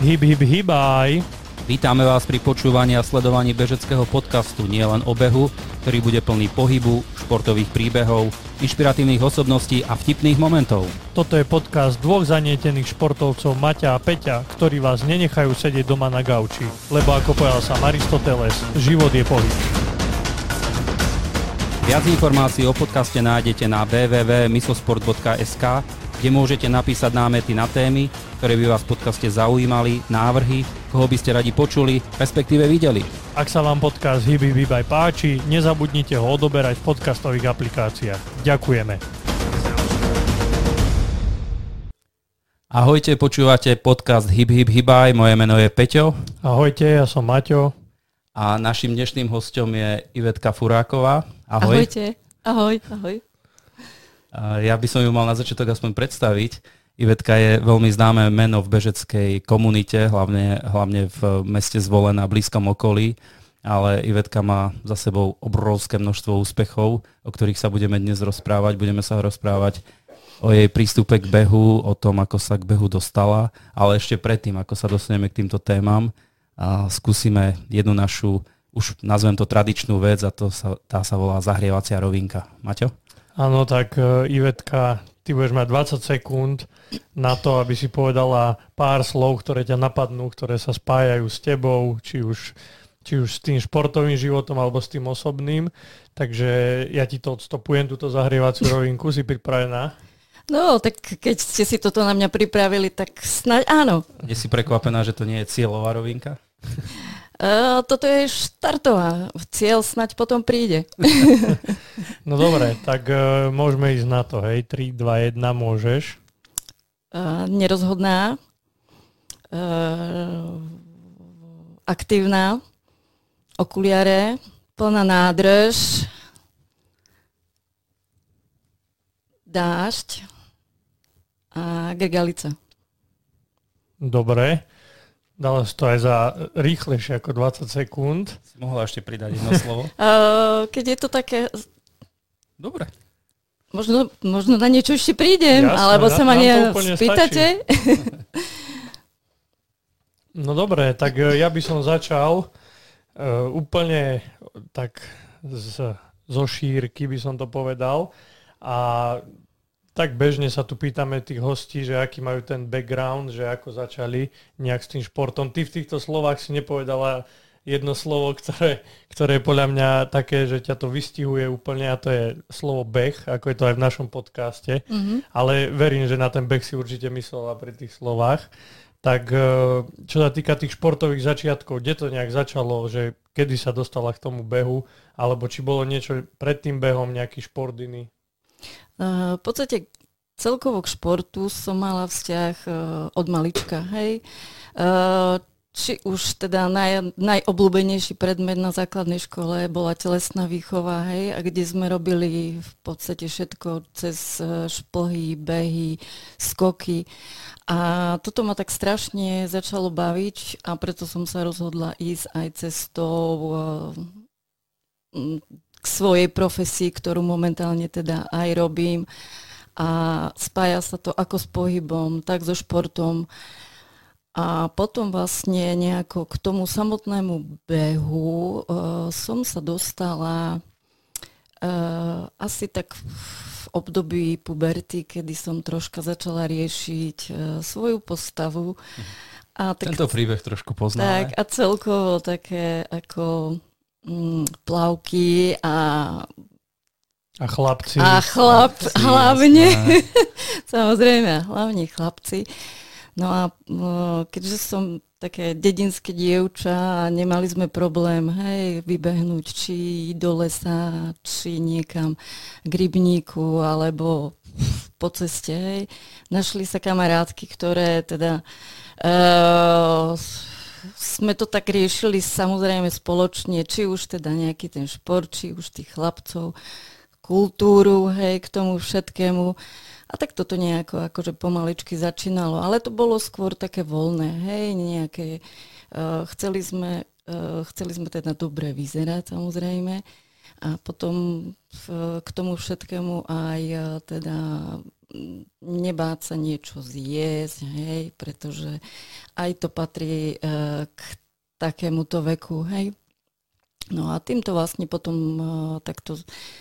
Hyb, hyb, hybaj. Vítame vás pri počúvaní a sledovaní bežeckého podcastu nielen o behu, ktorý bude plný pohybu, športových príbehov, inšpiratívnych osobností a vtipných momentov. Toto je podcast dvoch zanietených športovcov Maťa a Peťa, ktorí vás nenechajú sedieť doma na gauči. Lebo ako povedal sa Aristoteles, život je pohyb. Viac informácií o podcaste nájdete na www.misosport.sk, kde môžete napísať námety na témy, ktoré by vás v podcaste zaujímali, návrhy, koho by ste radi počuli, respektíve videli. Ak sa vám podcast Hyby Vybaj páči, nezabudnite ho odoberať v podcastových aplikáciách. Ďakujeme. Ahojte, počúvate podcast Hyb Hyb Hybaj, moje meno je Peťo Ahojte, ja som Maťo. a našim dnešným hostom je Ivetka Furáková. Ahoj. Ahojte. Ahoj, ahoj. Ja by som ju mal na začiatok aspoň predstaviť. Ivetka je veľmi známe meno v bežeckej komunite, hlavne, hlavne v meste Zvolen a blízkom okolí, ale Ivetka má za sebou obrovské množstvo úspechov, o ktorých sa budeme dnes rozprávať. Budeme sa rozprávať o jej prístupe k behu, o tom, ako sa k behu dostala, ale ešte predtým, ako sa dostaneme k týmto témam, a skúsime jednu našu, už nazvem to tradičnú vec a to sa, tá sa volá zahrievacia rovinka. Maťo? Áno, tak e, Ivetka, ty budeš mať 20 sekúnd na to, aby si povedala pár slov, ktoré ťa napadnú, ktoré sa spájajú s tebou, či už, či už s tým športovým životom alebo s tým osobným. Takže ja ti to odstopujem, túto zahrievaciu rovinku, si pripravená? No, tak keď ste si toto na mňa pripravili, tak snáď áno. Je si prekvapená, že to nie je cieľová rovinka? Uh, toto je štartová. Cieľ snáď potom príde. No dobre, tak uh, môžeme ísť na to, hej, 3, 2, 1, môžeš. Uh, nerozhodná. Uh, aktívna. Okuliare. Plná nádrž. Dážď. A grgalica. Dobre. Dala si to aj za rýchlejšie ako 20 sekúnd. Si mohla ešte pridať jedno slovo? Uh, keď je to také Dobre. Možno, možno na niečo ešte prídem, Jasné, alebo sa ma ne spýtate. No dobre, tak e, ja by som začal uh, úplne tak z, zo šírky by som to povedal. A tak bežne sa tu pýtame tých hostí, že aký majú ten background, že ako začali nejak s tým športom. Ty v týchto slovách si nepovedala jedno slovo, ktoré, ktoré je podľa mňa také, že ťa to vystihuje úplne a to je slovo beh, ako je to aj v našom podcaste. Mhm. Ale verím, že na ten beh si určite myslela pri tých slovách. Tak e, čo sa týka tých športových začiatkov, kde to nejak začalo, že kedy sa dostala k tomu behu, alebo či bolo niečo pred tým behom, nejaký šport iný? Uh, v podstate celkovo k športu som mala vzťah uh, od malička, hej. Uh, či už teda naj, najobľúbenejší predmet na základnej škole bola telesná výchova, hej, a kde sme robili v podstate všetko cez šplhy, behy, skoky. A toto ma tak strašne začalo baviť a preto som sa rozhodla ísť aj cestou k svojej profesii, ktorú momentálne teda aj robím. A spája sa to ako s pohybom, tak so športom. A potom vlastne nejako k tomu samotnému behu uh, som sa dostala uh, asi tak v období puberty, kedy som troška začala riešiť uh, svoju postavu. A tak, Tento príbeh trošku tak poznáme. a celkovo také ako mm, plavky a, A chlapci? a chlap, Chlapci, hlavne, samozrejme, hlavne chlapci. No a uh, keďže som také dedinské dievča a nemali sme problém, hej, vybehnúť či do lesa, či niekam k rybníku, alebo po ceste, hej. Našli sa kamarátky, ktoré teda uh, sme to tak riešili samozrejme spoločne, či už teda nejaký ten šport, či už tých chlapcov, kultúru, hej, k tomu všetkému. A tak toto nejako akože pomaličky začínalo. Ale to bolo skôr také voľné, hej, nejaké... Uh, chceli sme, uh, chceli sme teda dobre vyzerať, samozrejme. A potom v, k tomu všetkému aj uh, teda nebáť sa niečo zjesť, hej, pretože aj to patrí uh, k takémuto veku, hej. No a týmto vlastne potom uh, takto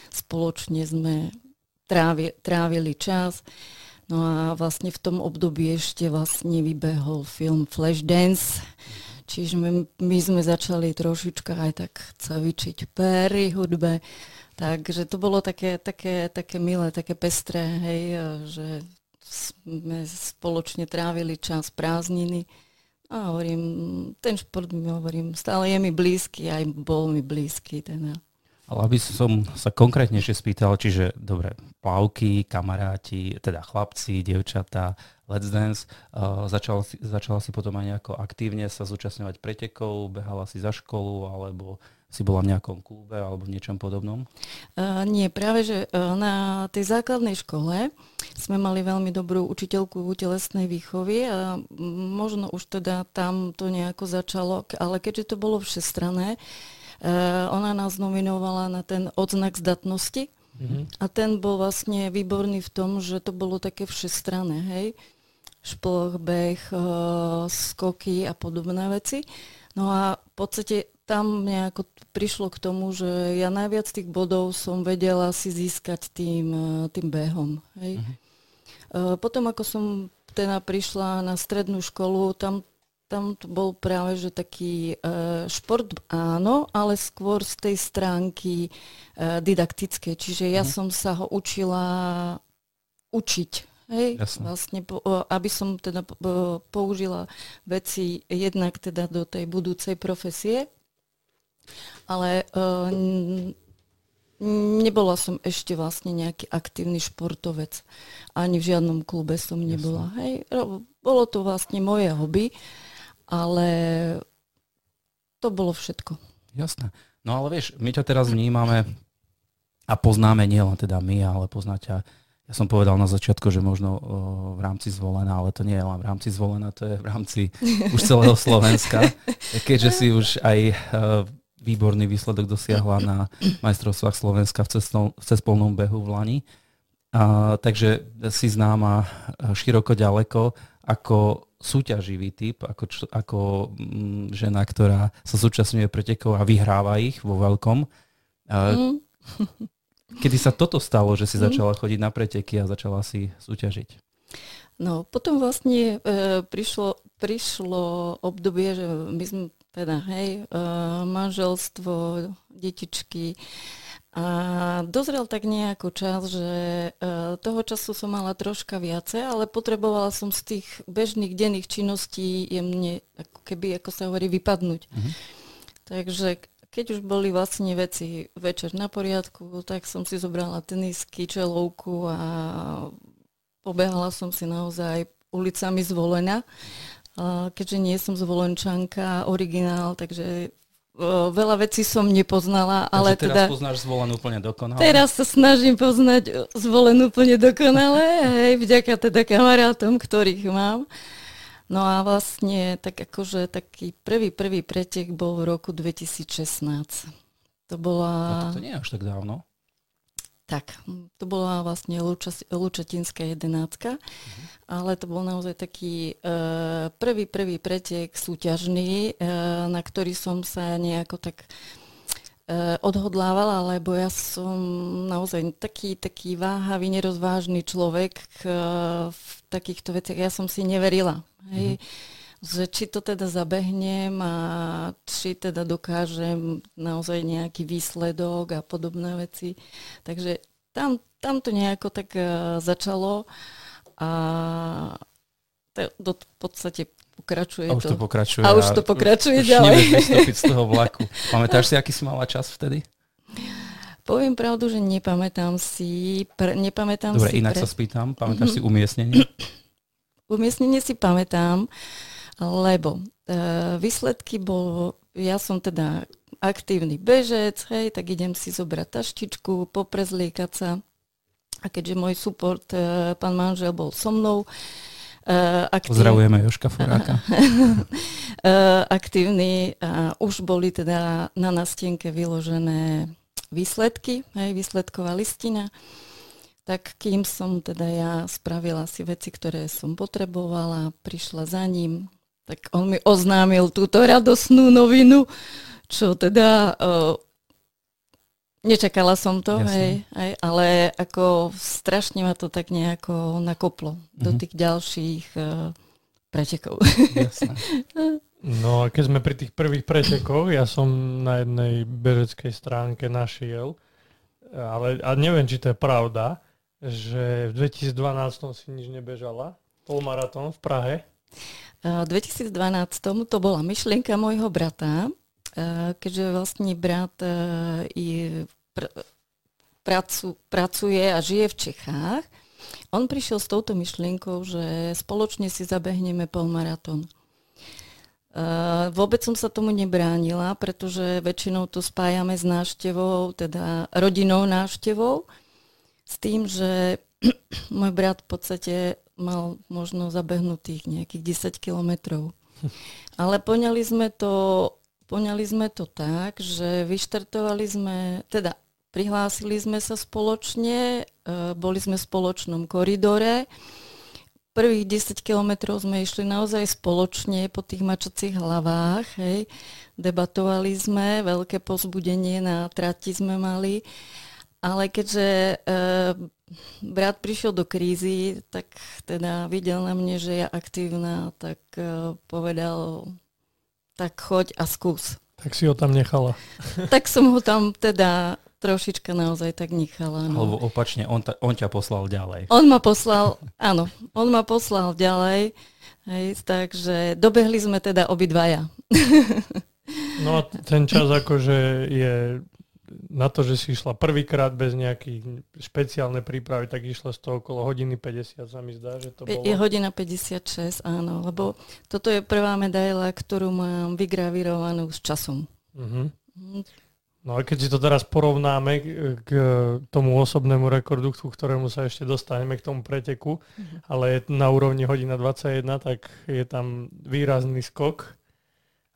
spoločne sme trávi, trávili čas. No a vlastne v tom období ešte vlastne vybehol film Flashdance, čiže my, my sme začali trošička aj tak cvičiť péry hudbe, takže to bolo také, také, také milé, také pestré, hej, že sme spoločne trávili čas prázdniny. A hovorím, ten šport mi hovorím, stále je mi blízky, aj bol mi blízky. Teda. Ale aby som sa konkrétnejšie spýtal, čiže dobre, plavky, kamaráti, teda chlapci, dievčatá, Let's Dance, uh, začala, si, začala si potom aj nejako aktívne sa zúčastňovať pretekov, behala si za školu, alebo si bola v nejakom klube alebo v niečom podobnom? Uh, nie, práve že uh, na tej základnej škole sme mali veľmi dobrú učiteľku v telesnej výchovy a možno už teda tam to nejako začalo, ale keďže to bolo všestrané, uh, ona nás nominovala na ten odznak zdatnosti mm-hmm. a ten bol vlastne výborný v tom, že to bolo také všestrané, hej, šploch, beh, skoky a podobné veci. No a v podstate tam nejako prišlo k tomu, že ja najviac tých bodov som vedela si získať tým, e, tým behom. Hej. Uh-huh. Potom ako som teda prišla na strednú školu, tam, tam to bol práve že taký uh, šport áno, ale skôr z tej stránky didaktickej. Čiže ja uh-huh. som sa ho učila učiť. Hej, Jasne. vlastne, aby som teda použila veci jednak teda do tej budúcej profesie, ale uh, nebola som ešte vlastne nejaký aktívny športovec. Ani v žiadnom klube som nebola. Hej, bolo to vlastne moje hobby, ale to bolo všetko. Jasné. No ale vieš, my ťa teraz vnímame a poznáme nielen teda my, ale poznáte ja som povedal na začiatku, že možno uh, v rámci zvolená, ale to nie je len v rámci zvolená, to je v rámci už celého Slovenska. Keďže si už aj uh, výborný výsledok dosiahla na majstrovstvách Slovenska v, cestnou, v cespolnom behu v Lani. A, takže si známa široko ďaleko ako súťaživý typ, ako, ako mm, žena, ktorá sa zúčastňuje pretekov a vyhráva ich vo veľkom. A, mm. Kedy sa toto stalo, že si mm. začala chodiť na preteky a začala si súťažiť? No, potom vlastne e, prišlo, prišlo obdobie, že my sme teda, hej, uh, manželstvo, detičky. A dozrel tak nejako čas, že uh, toho času som mala troška viacej, ale potrebovala som z tých bežných denných činností jemne, ako keby, ako sa hovorí, vypadnúť. Mm-hmm. Takže keď už boli vlastne veci večer na poriadku, tak som si zobrala tenisky, čelovku a pobehala som si naozaj ulicami zvolená keďže nie som zvolenčanka, originál, takže veľa vecí som nepoznala, ale teraz teda... poznáš zvolen úplne dokonale? Teraz sa snažím poznať zvolen úplne dokonale, hej, vďaka teda kamarátom, ktorých mám. No a vlastne tak akože taký prvý, prvý pretek bol v roku 2016. To bola... No to nie je až tak dávno. Tak, to bola vlastne Lučatinská jedenáctka, uh-huh. ale to bol naozaj taký uh, prvý, prvý pretek súťažný, uh, na ktorý som sa nejako tak uh, odhodlávala, lebo ja som naozaj taký, taký váhavý, nerozvážny človek v takýchto veciach. Ja som si neverila. Hej. Uh-huh že či to teda zabehnem a či teda dokážem naozaj nejaký výsledok a podobné veci. Takže tam, tam to nejako tak uh, začalo a to, v podstate pokračuje a už to. to pokračuje. A už to pokračuje už ďalej. vystúpiť z toho vlaku. Pamätáš si, aký si mala čas vtedy? Poviem pravdu, že nepamätám si. Pre, nepamätám Dobre, si inak pre... sa spýtam. Pamätáš mm-hmm. si umiestnenie? Umiestnenie si pamätám lebo e, výsledky bolo, ja som teda aktívny bežec, hej, tak idem si zobrať taštičku, poprezliekať sa. A keďže môj support, e, pán manžel, bol so mnou, e, aktív... Pozdravujeme Joška Foráka. aktívny a už boli teda na nastienke vyložené výsledky, hej, výsledková listina tak kým som teda ja spravila si veci, ktoré som potrebovala, prišla za ním, tak on mi oznámil túto radosnú novinu, čo teda uh, nečakala som to, hej, hej, ale ako strašne ma to tak nejako nakoplo mm-hmm. do mhm. tých ďalších uh, pretekov. No a keď sme pri tých prvých pretekoch, ja som na jednej bežeckej stránke našiel, ale a neviem, či to je pravda, že v 2012 si nič nebežala, polmaratón v Prahe. V 2012 to bola myšlienka môjho brata, keďže vlastne brat je, pr- pracu, pracuje a žije v Čechách. On prišiel s touto myšlienkou, že spoločne si zabehneme polmaratón. Uh, vôbec som sa tomu nebránila, pretože väčšinou to spájame s návštevou, teda rodinou návštevou, s tým, že môj brat v podstate mal možno zabehnutých nejakých 10 kilometrov. Ale poňali sme to, poňali sme to tak, že vyštartovali sme, teda prihlásili sme sa spoločne, uh, boli sme v spoločnom koridore, prvých 10 kilometrov sme išli naozaj spoločne po tých mačacích hlavách. Hej. Debatovali sme, veľké pozbudenie na trati sme mali. Ale keďže e, brat prišiel do krízy, tak teda videl na mne, že je aktívna, tak e, povedal, tak choď a skús. Tak si ho tam nechala. tak som ho tam teda trošička naozaj tak nechala. No. Alebo opačne, on, ta, on ťa poslal ďalej. On ma poslal, áno, on ma poslal ďalej, hej, takže dobehli sme teda obidvaja. no a ten čas akože je na to, že si išla prvýkrát bez nejakých špeciálnej prípravy, tak išla z toho okolo hodiny 50, sa mi zdá, že to bolo. Je hodina 56, áno, lebo toto je prvá medaila, ktorú mám vygravírovanú s časom. Uh-huh. No a keď si to teraz porovnáme k tomu osobnému rekordu, k ktorému sa ešte dostaneme, k tomu preteku, mm-hmm. ale je na úrovni hodina 21, tak je tam výrazný skok.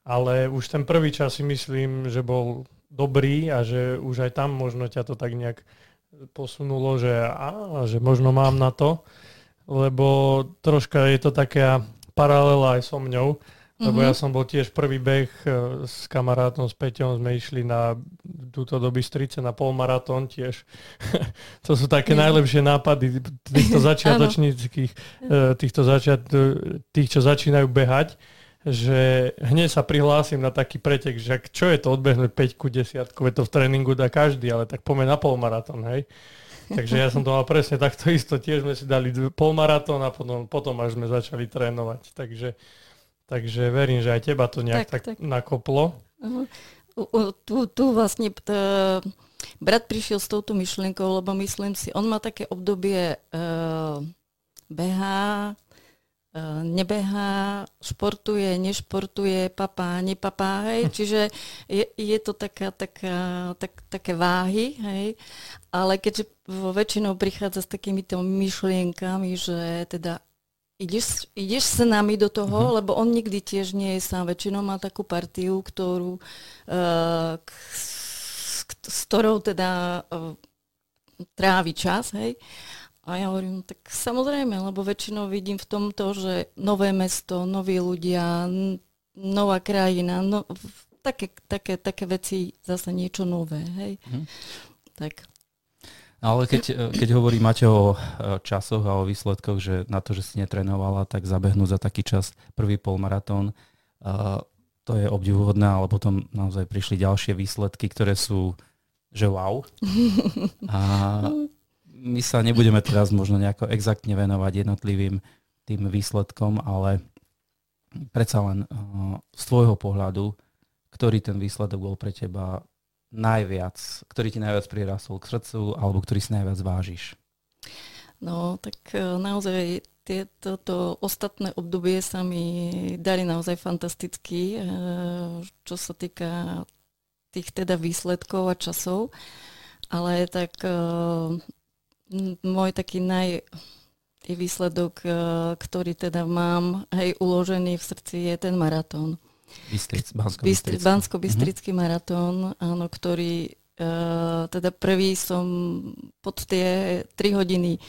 Ale už ten prvý čas si myslím, že bol dobrý a že už aj tam možno ťa to tak nejak posunulo, že, á, že možno mám na to, lebo troška je to taká paralela aj so mňou, lebo mm-hmm. ja som bol tiež prvý beh e, s kamarátom, s Peťom, sme išli na túto do Bystrice na polmaratón tiež. to sú také mm. najlepšie nápady týchto začiatočníckých, e, týchto začiat, tých, čo začínajú behať, že hneď sa prihlásim na taký pretek, že čo je to odbehnúť 5 ku 10, je to v tréningu dá každý, ale tak poďme na polmaratón, hej. Takže ja som to mal presne takto isto, tiež sme si dali polmaratón a potom, potom až sme začali trénovať. Takže Takže verím, že aj teba to nejak tak, tak, tak. nakoplo. Uh-huh. Tu, tu vlastne t- brat prišiel s touto myšlienkou, lebo myslím si, on má také obdobie uh, behá, uh, nebehá, športuje, nešportuje, papá, nepapá, hej, čiže je, je to taká, taká, tak, také váhy, hej, ale keďže väčšinou prichádza s takýmito myšlienkami, že teda ideš, ideš s nami do toho, uh-huh. lebo on nikdy tiež nie je sám. Väčšinou má takú partiu, ktorú, uh, k, s, s ktorou teda uh, trávi čas, hej. A ja hovorím, tak samozrejme, lebo väčšinou vidím v tomto, že nové mesto, noví ľudia, nová krajina, no, také, také, také veci, zase niečo nové, hej. Uh-huh. Tak ale keď, keď hovorí Maťo o e, časoch a o výsledkoch, že na to, že si netrenovala, tak zabehnúť za taký čas prvý polmaratón, uh, to je obdivuhodné, ale potom naozaj prišli ďalšie výsledky, ktoré sú, že wow. A my sa nebudeme teraz možno nejako exaktne venovať jednotlivým tým výsledkom, ale predsa len uh, z tvojho pohľadu, ktorý ten výsledok bol pre teba najviac, ktorý ti najviac prirastol k srdcu alebo ktorý si najviac vážiš? No, tak e, naozaj tieto to ostatné obdobie sa mi dali naozaj fantasticky, e, čo sa týka tých teda výsledkov a časov. Ale tak môj taký naj, výsledok, ktorý teda mám hej, uložený v srdci, je ten maratón. Bystric, Bansko-Bystrický Bansko-Bystrický mm-hmm. maratón, áno, ktorý Uh, teda prvý som pod tie 3 hodiny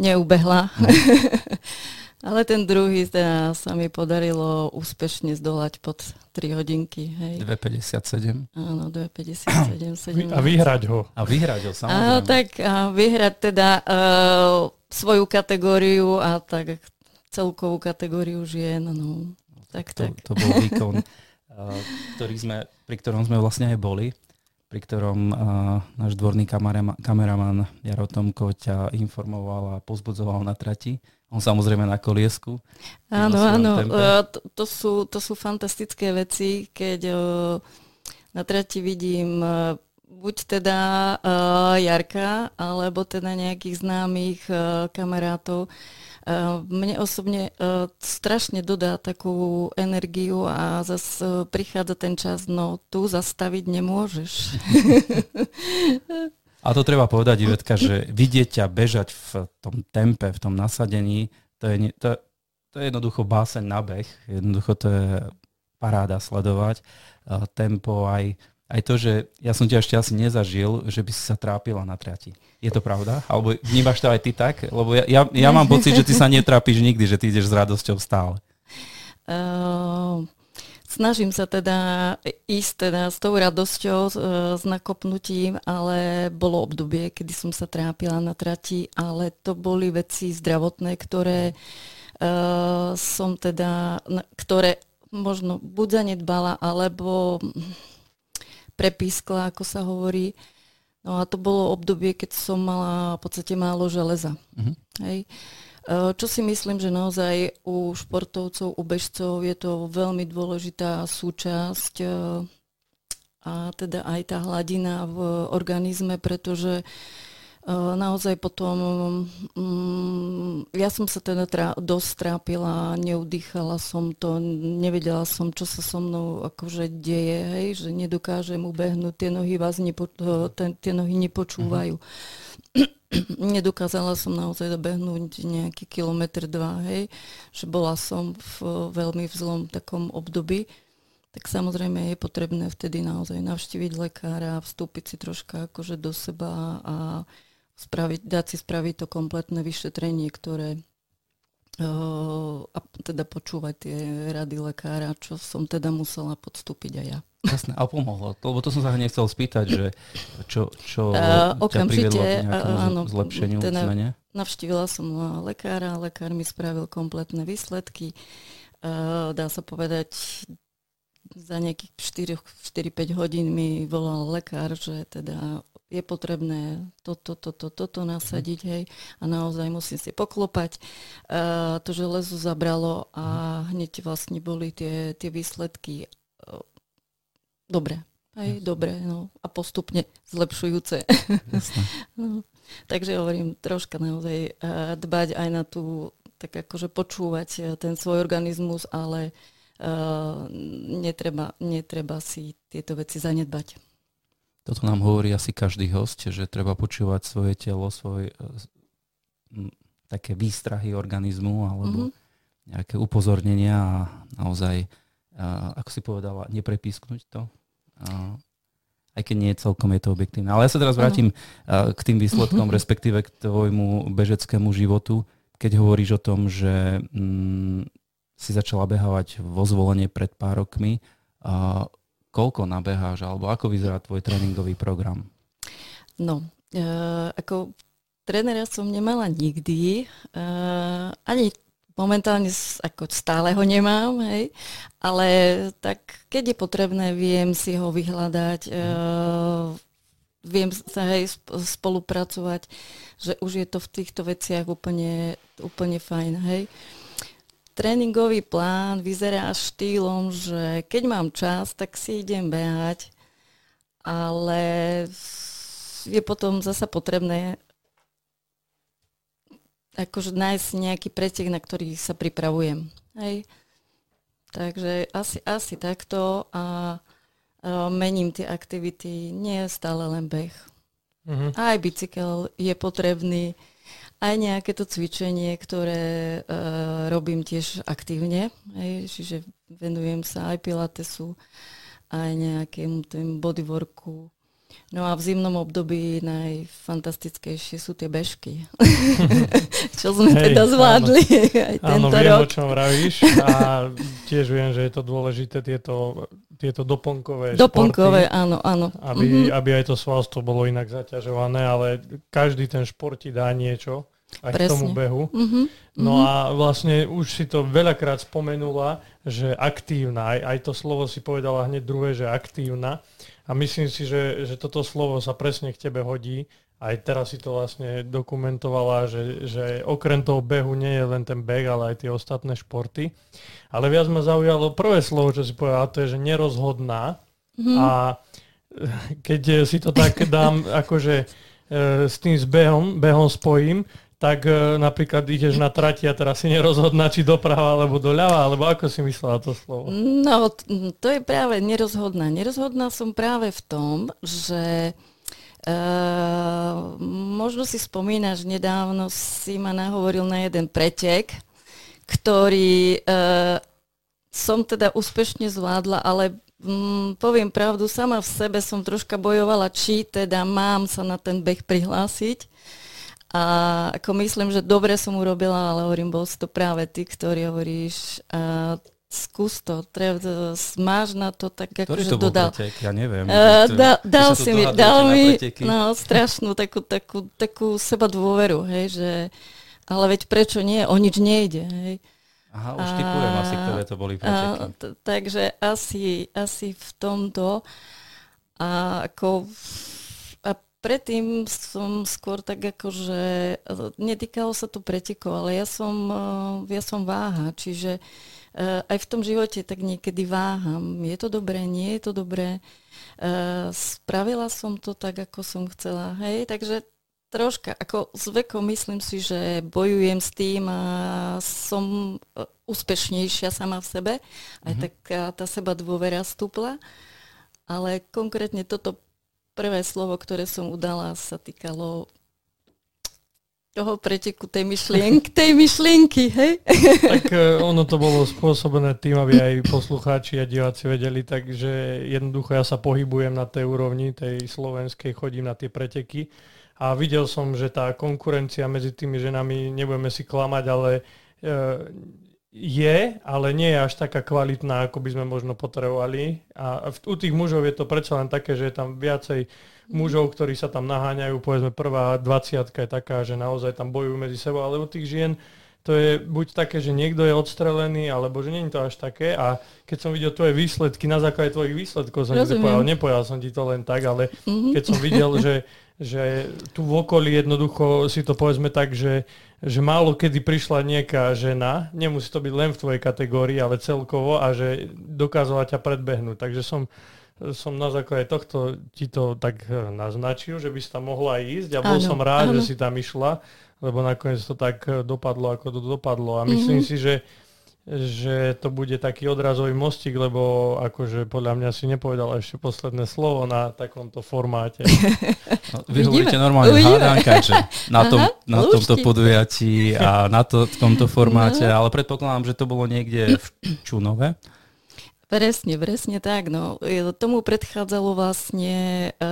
neubehla. Mm. Ale ten druhý teda sa mi podarilo úspešne zdolať pod 3 hodinky. Hej. 2,57. Áno, 2,57. A vyhrať ho. A vyhrať ho, samozrejme. A, tak a vyhrať teda uh, svoju kategóriu a tak celkovú kategóriu žien. No. Tak, to, tak. to bol výkon, uh, ktorý sme, pri ktorom sme vlastne aj boli pri ktorom uh, náš dvorný kameraman, kameraman Jaro Tomko ťa informoval a pozbudzoval na trati. On samozrejme na koliesku. Áno, áno. Uh, to, to, sú, to sú fantastické veci, keď uh, na trati vidím uh, buď teda uh, Jarka, alebo teda nejakých známych uh, kamarátov, mne osobne uh, strašne dodá takú energiu a zase uh, prichádza ten čas, no tu zastaviť nemôžeš. A to treba povedať, Ivetka, že vidieť ťa bežať v tom tempe, v tom nasadení, to je, to, to je jednoducho báseň na beh. Jednoducho to je paráda sledovať. Uh, tempo aj aj to, že ja som ťa ešte asi nezažil, že by si sa trápila na trati. Je to pravda? Alebo vnímaš to aj ty tak? Lebo ja, ja, ja mám pocit, že ty sa netrápiš nikdy, že ty ideš s radosťou stále. Uh, snažím sa teda ísť teda s tou radosťou, s nakopnutím, ale bolo obdobie, kedy som sa trápila na trati, ale to boli veci zdravotné, ktoré uh, som teda, ktoré možno buď zanedbala, alebo prepískla, ako sa hovorí. No a to bolo obdobie, keď som mala v podstate málo železa. Uh-huh. Hej. Čo si myslím, že naozaj u športovcov, u bežcov je to veľmi dôležitá súčasť e, a teda aj tá hladina v organizme, pretože naozaj potom, mm, ja som sa teda trá, dosť trápila, neudýchala som to, nevedela som, čo sa so mnou akože deje, hej, že nedokážem ubehnúť, tie nohy vás nepo, ten, tie nohy nepočúvajú. Uh-huh. Nedokázala som naozaj dobehnúť nejaký kilometr, dva, hej, že bola som v veľmi v zlom takom období. Tak samozrejme je potrebné vtedy naozaj navštíviť lekára, vstúpiť si troška akože do seba a spraviť, dať si spraviť to kompletné vyšetrenie, ktoré a teda počúvať tie rady lekára, čo som teda musela podstúpiť aj ja. Jasné, a pomohlo. Lebo to som sa nechcel spýtať, že čo, čo uh, ťa priviedlo k áno, zlepšeniu teda zmene? Navštívila som lekára, lekár mi spravil kompletné výsledky. Uh, dá sa povedať, za nejakých 4-5 hodín mi volal lekár, že teda je potrebné toto, toto, toto nasadiť, hej, a naozaj musím si poklopať. Uh, to železo zabralo a hneď vlastne boli tie, tie výsledky uh, dobré. Hej, dobre, no a postupne zlepšujúce. no, takže hovorím, troška naozaj uh, dbať aj na tú, tak akože počúvať ten svoj organizmus, ale uh, netreba, netreba si tieto veci zanedbať. Toto nám hovorí asi každý host, že treba počúvať svoje telo, svoje také výstrahy organizmu alebo mm-hmm. nejaké upozornenia a naozaj, a, ako si povedala, neprepísknuť to. A, aj keď nie celkom je to objektívne. Ale ja sa teraz vrátim uh k tým výsledkom, respektíve k tvojmu bežeckému životu. Keď hovoríš o tom, že mm, si začala behávať vo zvolenie pred pár rokmi, uh, koľko nabeháš, alebo ako vyzerá tvoj tréningový program? No, e, ako trénera som nemala nikdy, e, ani momentálne ako stále ho nemám, hej, ale tak keď je potrebné, viem si ho vyhľadať, e, viem sa hej spolupracovať, že už je to v týchto veciach úplne, úplne fajn, hej. Tréningový plán vyzerá štýlom, že keď mám čas, tak si idem behať, ale je potom zasa potrebné akože nájsť nejaký pretek, na ktorý sa pripravujem. Hej. Takže asi, asi takto a, a mením tie aktivity, nie je stále len beh. Mm-hmm. Aj bicykel je potrebný, aj nejaké to cvičenie, ktoré uh, robím tiež aktívne, hej, čiže venujem sa aj pilatesu, aj nejakému tým bodyworku. No a v zimnom období najfantastickejšie sú tie bežky. čo sme Hej, teda zvládli áno. aj tento áno, viem, rok. o čom vravíš a tiež viem, že je to dôležité tieto, tieto doplnkové Doplnkové, športy, áno, áno. Aby, mm-hmm. aby aj to svalstvo bolo inak zaťažované, ale každý ten šport ti dá niečo aj Presne. k tomu behu. Mm-hmm. No mm-hmm. a vlastne už si to veľakrát spomenula, že aktívna, aj, aj to slovo si povedala hneď druhé, že aktívna. A myslím si, že, že toto slovo sa presne k tebe hodí. Aj teraz si to vlastne dokumentovala, že, že okrem toho behu nie je len ten beh, ale aj tie ostatné športy. Ale viac ma zaujalo prvé slovo, čo si povedala, to je, že nerozhodná. Mm-hmm. A keď si to tak dám akože e, s tým s behom, behom spojím, tak e, napríklad ideš na trati a teraz si nerozhodná, či doprava alebo doľava, alebo ako si myslela to slovo? No, to je práve nerozhodná. Nerozhodná som práve v tom, že Uh, možno si spomínaš, nedávno si ma nahovoril na jeden pretek, ktorý uh, som teda úspešne zvládla, ale um, poviem pravdu, sama v sebe som troška bojovala, či teda mám sa na ten beh prihlásiť. A ako myslím, že dobre som urobila, ale hovorím, bol si to práve ty, ktorý hovoríš, uh, skús to, treba, máš na to tak ako, Ktorý to dodal. pretek? Ja neviem. Uh, da, dal si mi, dal mi no, strašnú takú, takú, takú seba dôveru, hej, že ale veď prečo nie, o nič nejde, hej. Aha, už typujem asi, ktoré to boli preteky. A, t- takže asi, asi v tomto a ako a predtým som skôr tak ako, že netýkalo sa to pretekov, ale ja som, ja som váha, čiže uh, aj v tom živote tak niekedy váham. Je to dobré, nie je to dobré. Eh, spravila som to tak, ako som chcela. Hej, takže troška, ako s vekom myslím si, že bojujem s tým a som eh, úspešnejšia sama v sebe. Aj mm-hmm. taká tá seba dôvera stúpla. Ale konkrétne toto prvé slovo, ktoré som udala, sa týkalo toho preteku tej myšlienky, tej myšlienky, hej? Tak e, ono to bolo spôsobené tým, aby aj poslucháči a diváci vedeli, takže jednoducho ja sa pohybujem na tej úrovni, tej slovenskej, chodím na tie preteky a videl som, že tá konkurencia medzi tými ženami, nebudeme si klamať, ale e, je, ale nie je až taká kvalitná, ako by sme možno potrebovali. A u tých mužov je to predsa len také, že je tam viacej mužov, ktorí sa tam naháňajú, povedzme prvá 20 je taká, že naozaj tam bojujú medzi sebou, ale u tých žien to je buď také, že niekto je odstrelený, alebo že nie je to až také. A keď som videl tvoje výsledky, na základe tvojich výsledkov som ti povedal, nepojal som ti to len tak, ale mm-hmm. keď som videl, že, že tu v okolí jednoducho si to povedzme tak, že, že málo kedy prišla nejaká žena, nemusí to byť len v tvojej kategórii, ale celkovo a že dokázala ťa predbehnúť. Takže som som na základe tohto ti to tak eh, naznačil, že by si tam mohla ísť a bol áno, som rád, áno. že si tam išla, lebo nakoniec to tak eh, dopadlo, ako to dopadlo. A myslím mm-hmm. si, že že to bude taký odrazový mostík, lebo akože podľa mňa si nepovedal ešte posledné slovo na takomto formáte. No, vy hovoríte normálne hádanka, že na, tom, Aha, na tomto podujatí a na to, v tomto formáte, no. ale predpokladám, že to bolo niekde v Čunove. Presne, presne tak. No. Tomu predchádzalo vlastne e,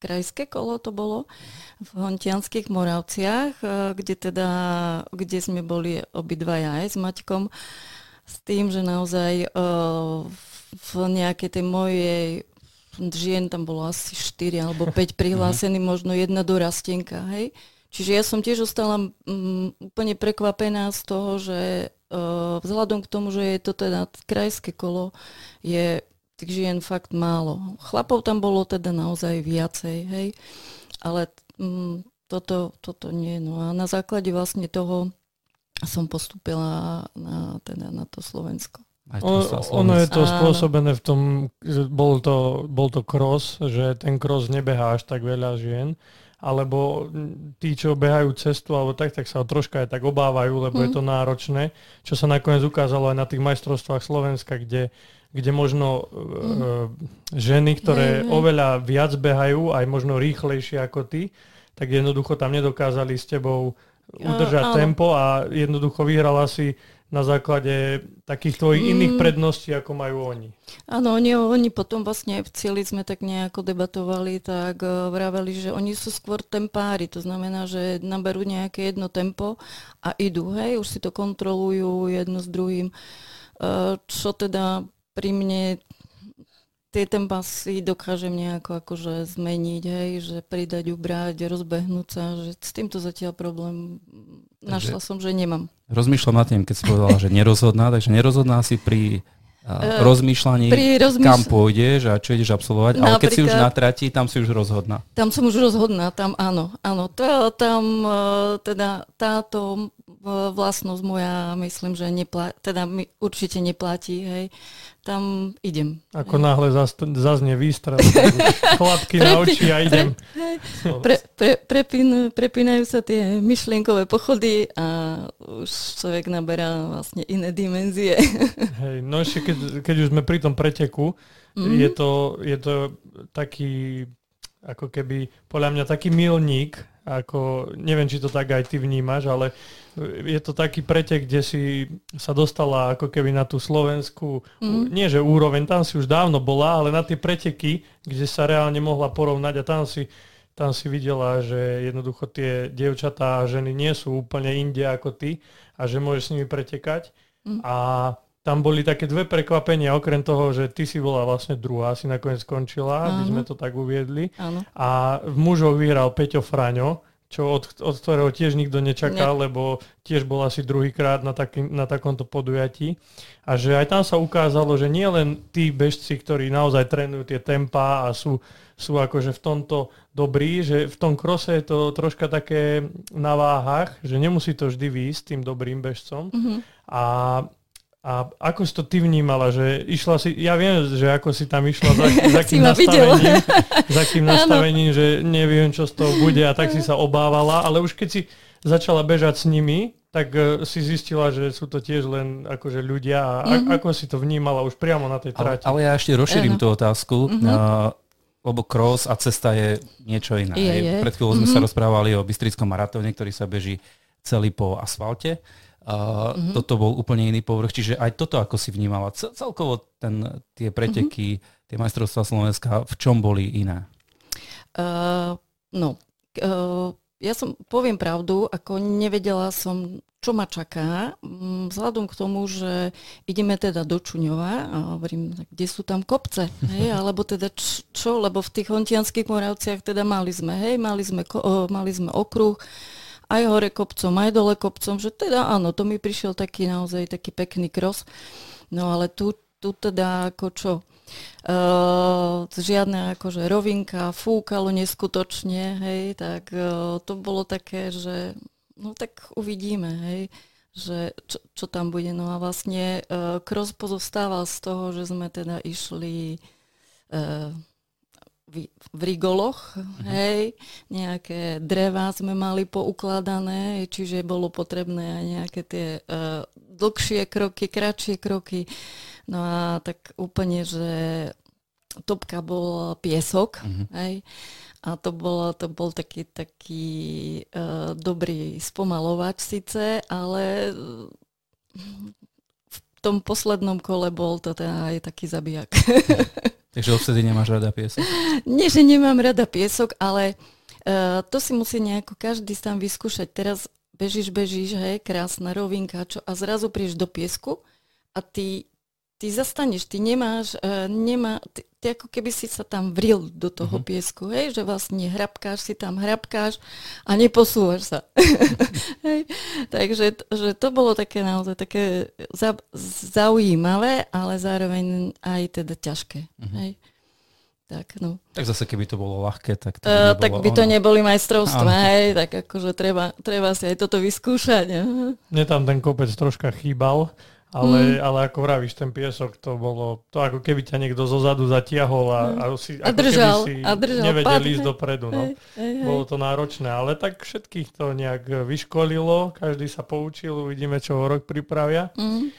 krajské kolo to bolo v Hontianských Moravciach, e, kde teda, kde sme boli obidvaja aj s Maťkom, s tým, že naozaj e, v nejakej tej mojej žien tam bolo asi 4 alebo 5 prihlásených, možno jedna dorastenka, hej. Čiže ja som tiež ostala um, úplne prekvapená z toho, že vzhľadom k tomu, že je to teda krajské kolo, je tých žien fakt málo. Chlapov tam bolo teda naozaj viacej, hej, ale um, toto, toto nie. No a na základe vlastne toho som postupila na, teda na to Slovensko. O, ono je to spôsobené v tom, že bol to, bol to cross, že ten cross nebehá až tak veľa žien alebo tí, čo behajú cestu alebo tak, tak sa troška aj tak obávajú, lebo mm. je mhm. to náročné, čo sa nakoniec ukázalo aj na tých majstrovstvách Slovenska, kde, kde možno mm. e, ženy, ktoré mm. oveľa viac behajú, aj možno rýchlejšie ako ty, tak jednoducho tam nedokázali s tebou udržať ja, tempo a jednoducho vyhrala si na základe takých tvojich mm. iných predností, ako majú oni. Áno, oni, oni potom vlastne v cieli sme tak nejako debatovali, tak uh, vraveli, že oni sú skôr tempári, to znamená, že naberú nejaké jedno tempo a idú, hej, už si to kontrolujú jedno s druhým. Uh, čo teda pri mne tie tempa si dokážem nejako akože zmeniť, hej, že pridať, ubrať, rozbehnúť sa, že s týmto zatiaľ problém našla takže som, že nemám. Rozmýšľam nad tým, keď si povedala, že nerozhodná, takže nerozhodná si pri uh, rozmýšľaní, pri rozmýšľ... kam pôjdeš a čo ideš absolvovať, Napríklad, ale keď si už na trati, tam si už rozhodná. Tam som už rozhodná, tam áno, áno. To, tam uh, teda táto vlastnosť moja, myslím, že nepla- teda mi určite neplatí, hej. Tam idem. Ako hej. náhle zaznie výstrel, chlapky na oči a idem. Pre, pre, prepín, prepínajú sa tie myšlienkové pochody a už človek naberá vlastne iné dimenzie. Hej, no ešte keď, keď už sme pri tom preteku, mm-hmm. je, to, je to taký ako keby podľa mňa taký milník, ako neviem, či to tak aj ty vnímaš, ale je to taký pretek, kde si sa dostala ako keby na tú slovenskú, mm. nie že úroveň, tam si už dávno bola, ale na tie preteky, kde sa reálne mohla porovnať a tam si, tam si videla, že jednoducho tie dievčatá a ženy nie sú úplne inde ako ty a že môžeš s nimi pretekať. Mm. A tam boli také dve prekvapenia, okrem toho, že ty si bola vlastne druhá, si nakoniec skončila, aby sme to tak uviedli. Áno. A v mužoch vyhral Peťo Fraňo, čo od, od ktorého tiež nikto nečakal, ne. lebo tiež bol asi druhýkrát na, taký, na takomto podujatí. A že aj tam sa ukázalo, že nie len tí bežci, ktorí naozaj trénujú tie tempa a sú, sú akože v tomto dobrí, že v tom krose je to troška také na váhach, že nemusí to vždy výjsť tým dobrým bežcom. Mm-hmm. A a ako si to ty vnímala, že išla si, ja viem, že ako si tam išla za, za kým nastavením, za kým nastavením, že neviem, čo z toho bude a tak si sa obávala, ale už keď si začala bežať s nimi, tak uh, si zistila, že sú to tiež len akože ľudia a mm-hmm. ako si to vnímala už priamo na tej trati. Ale, ale ja ešte rozšírim tú otázku, mm-hmm. uh, lebo cross a cesta je niečo iné. Je, je. Pred chvíľou mm-hmm. sme sa mhm. rozprávali o Bystrickom maratóne, ktorý sa beží celý po asfalte. Uh, mm-hmm. Toto bol úplne iný povrch, čiže aj toto ako si vnímala. Celkovo ten, tie preteky, mm-hmm. tie majstrovstvá Slovenska, v čom boli iné? Uh, no, uh, ja som, poviem pravdu, ako nevedela som, čo ma čaká, mm, vzhľadom k tomu, že ideme teda do Čuňova a hovorím, kde sú tam kopce, hej, alebo teda čo, lebo v tých hontianských Moravciach teda mali sme, hej, mali sme, mali sme okruh, aj hore kopcom, aj dole kopcom, že teda áno, to mi prišiel taký naozaj taký pekný kros. No ale tu, tu teda ako čo, Uh, žiadna akože rovinka, fúkalo neskutočne, hej, tak uh, to bolo také, že no tak uvidíme, hej, že čo, čo tam bude. No a vlastne uh, cross pozostával z toho, že sme teda išli uh, v rigoloch, uh-huh. hej, nejaké drevá sme mali poukladané, čiže bolo potrebné aj nejaké tie uh, dlhšie kroky, kratšie kroky. No a tak úplne, že topka bol piesok, uh-huh. hej, a to, bolo, to bol taký, taký uh, dobrý spomalovač síce, ale v tom poslednom kole bol to teda aj taký zabijak. Takže odvtedy nemáš rada piesok? Nie, že nemám rada piesok, ale uh, to si musí nejako každý tam vyskúšať. Teraz bežíš, bežíš, hej, krásna rovinka, čo, a zrazu prídeš do piesku a ty ty zastaneš, ty nemáš, uh, nemá, ty, ty ako keby si sa tam vril do toho uh-huh. piesku, hej, že vlastne hrabkáš si tam, hrabkáš a neposúvaš sa. hej. Takže že to bolo také naozaj také za, zaujímavé, ale zároveň aj teda ťažké. Uh-huh. Hej. Tak, no. tak zase keby to bolo ľahké, tak to by, uh, tak by to neboli majstrovstvá, hej, tak akože treba, treba si aj toto vyskúšať. Mne tam ten kopec troška chýbal, ale, mm. ale ako vravíš, ten piesok to bolo, to ako keby ťa niekto zo zadu zatiahol a, mm. a, si, a, držal, keby si a držal, nevedel ísť dopredu. No. Hej, hej, hej. Bolo to náročné, ale tak všetkých to nejak vyškolilo, každý sa poučil, uvidíme, čo ho rok pripravia. Mm.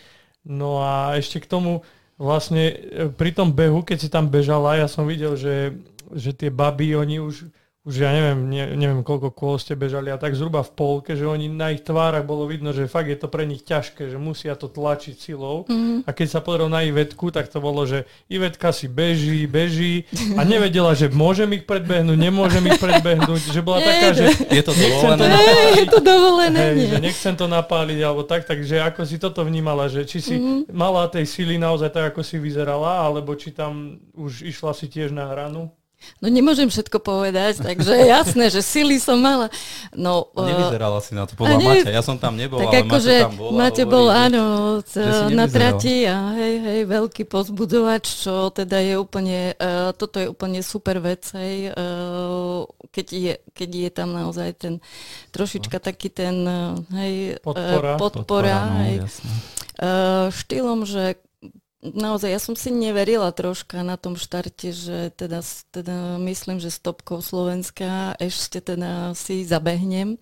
No a ešte k tomu, vlastne e, pri tom behu, keď si tam bežala, ja som videl, že, že tie baby, oni už už ja neviem, ne, neviem koľko kôl ste bežali a tak zhruba v polke, že oni na ich tvárach bolo vidno, že fakt je to pre nich ťažké, že musia to tlačiť silou. Mm-hmm. A keď sa pozrel na Ivetku, tak to bolo, že Ivetka si beží, beží a nevedela, že môžem ich predbehnúť, nemôžem ich predbehnúť, že bola taká, že je to dovolené. To je to dovolené. Hej, že nechcem to napáliť alebo tak, takže ako si toto vnímala, že či si mm-hmm. mala tej sily naozaj tak, ako si vyzerala, alebo či tam už išla si tiež na hranu? No nemôžem všetko povedať, takže jasné, že sily som mala. No, Nevyzerala si na to podľa ne, Maťa, ja som tam nebol, tak ale ako, Maťa tam bol. Maťa bol, áno, na trati a hej, hej, veľký pozbudzovač, čo teda je úplne, uh, toto je úplne super vec, hej, uh, keď, je, keď je tam naozaj ten trošička taký ten, hej, podpora, uh, podpora, podpora no, hej, uh, štýlom, že naozaj, ja som si neverila troška na tom štarte, že teda, teda myslím, že stopkou Slovenska ešte teda si zabehnem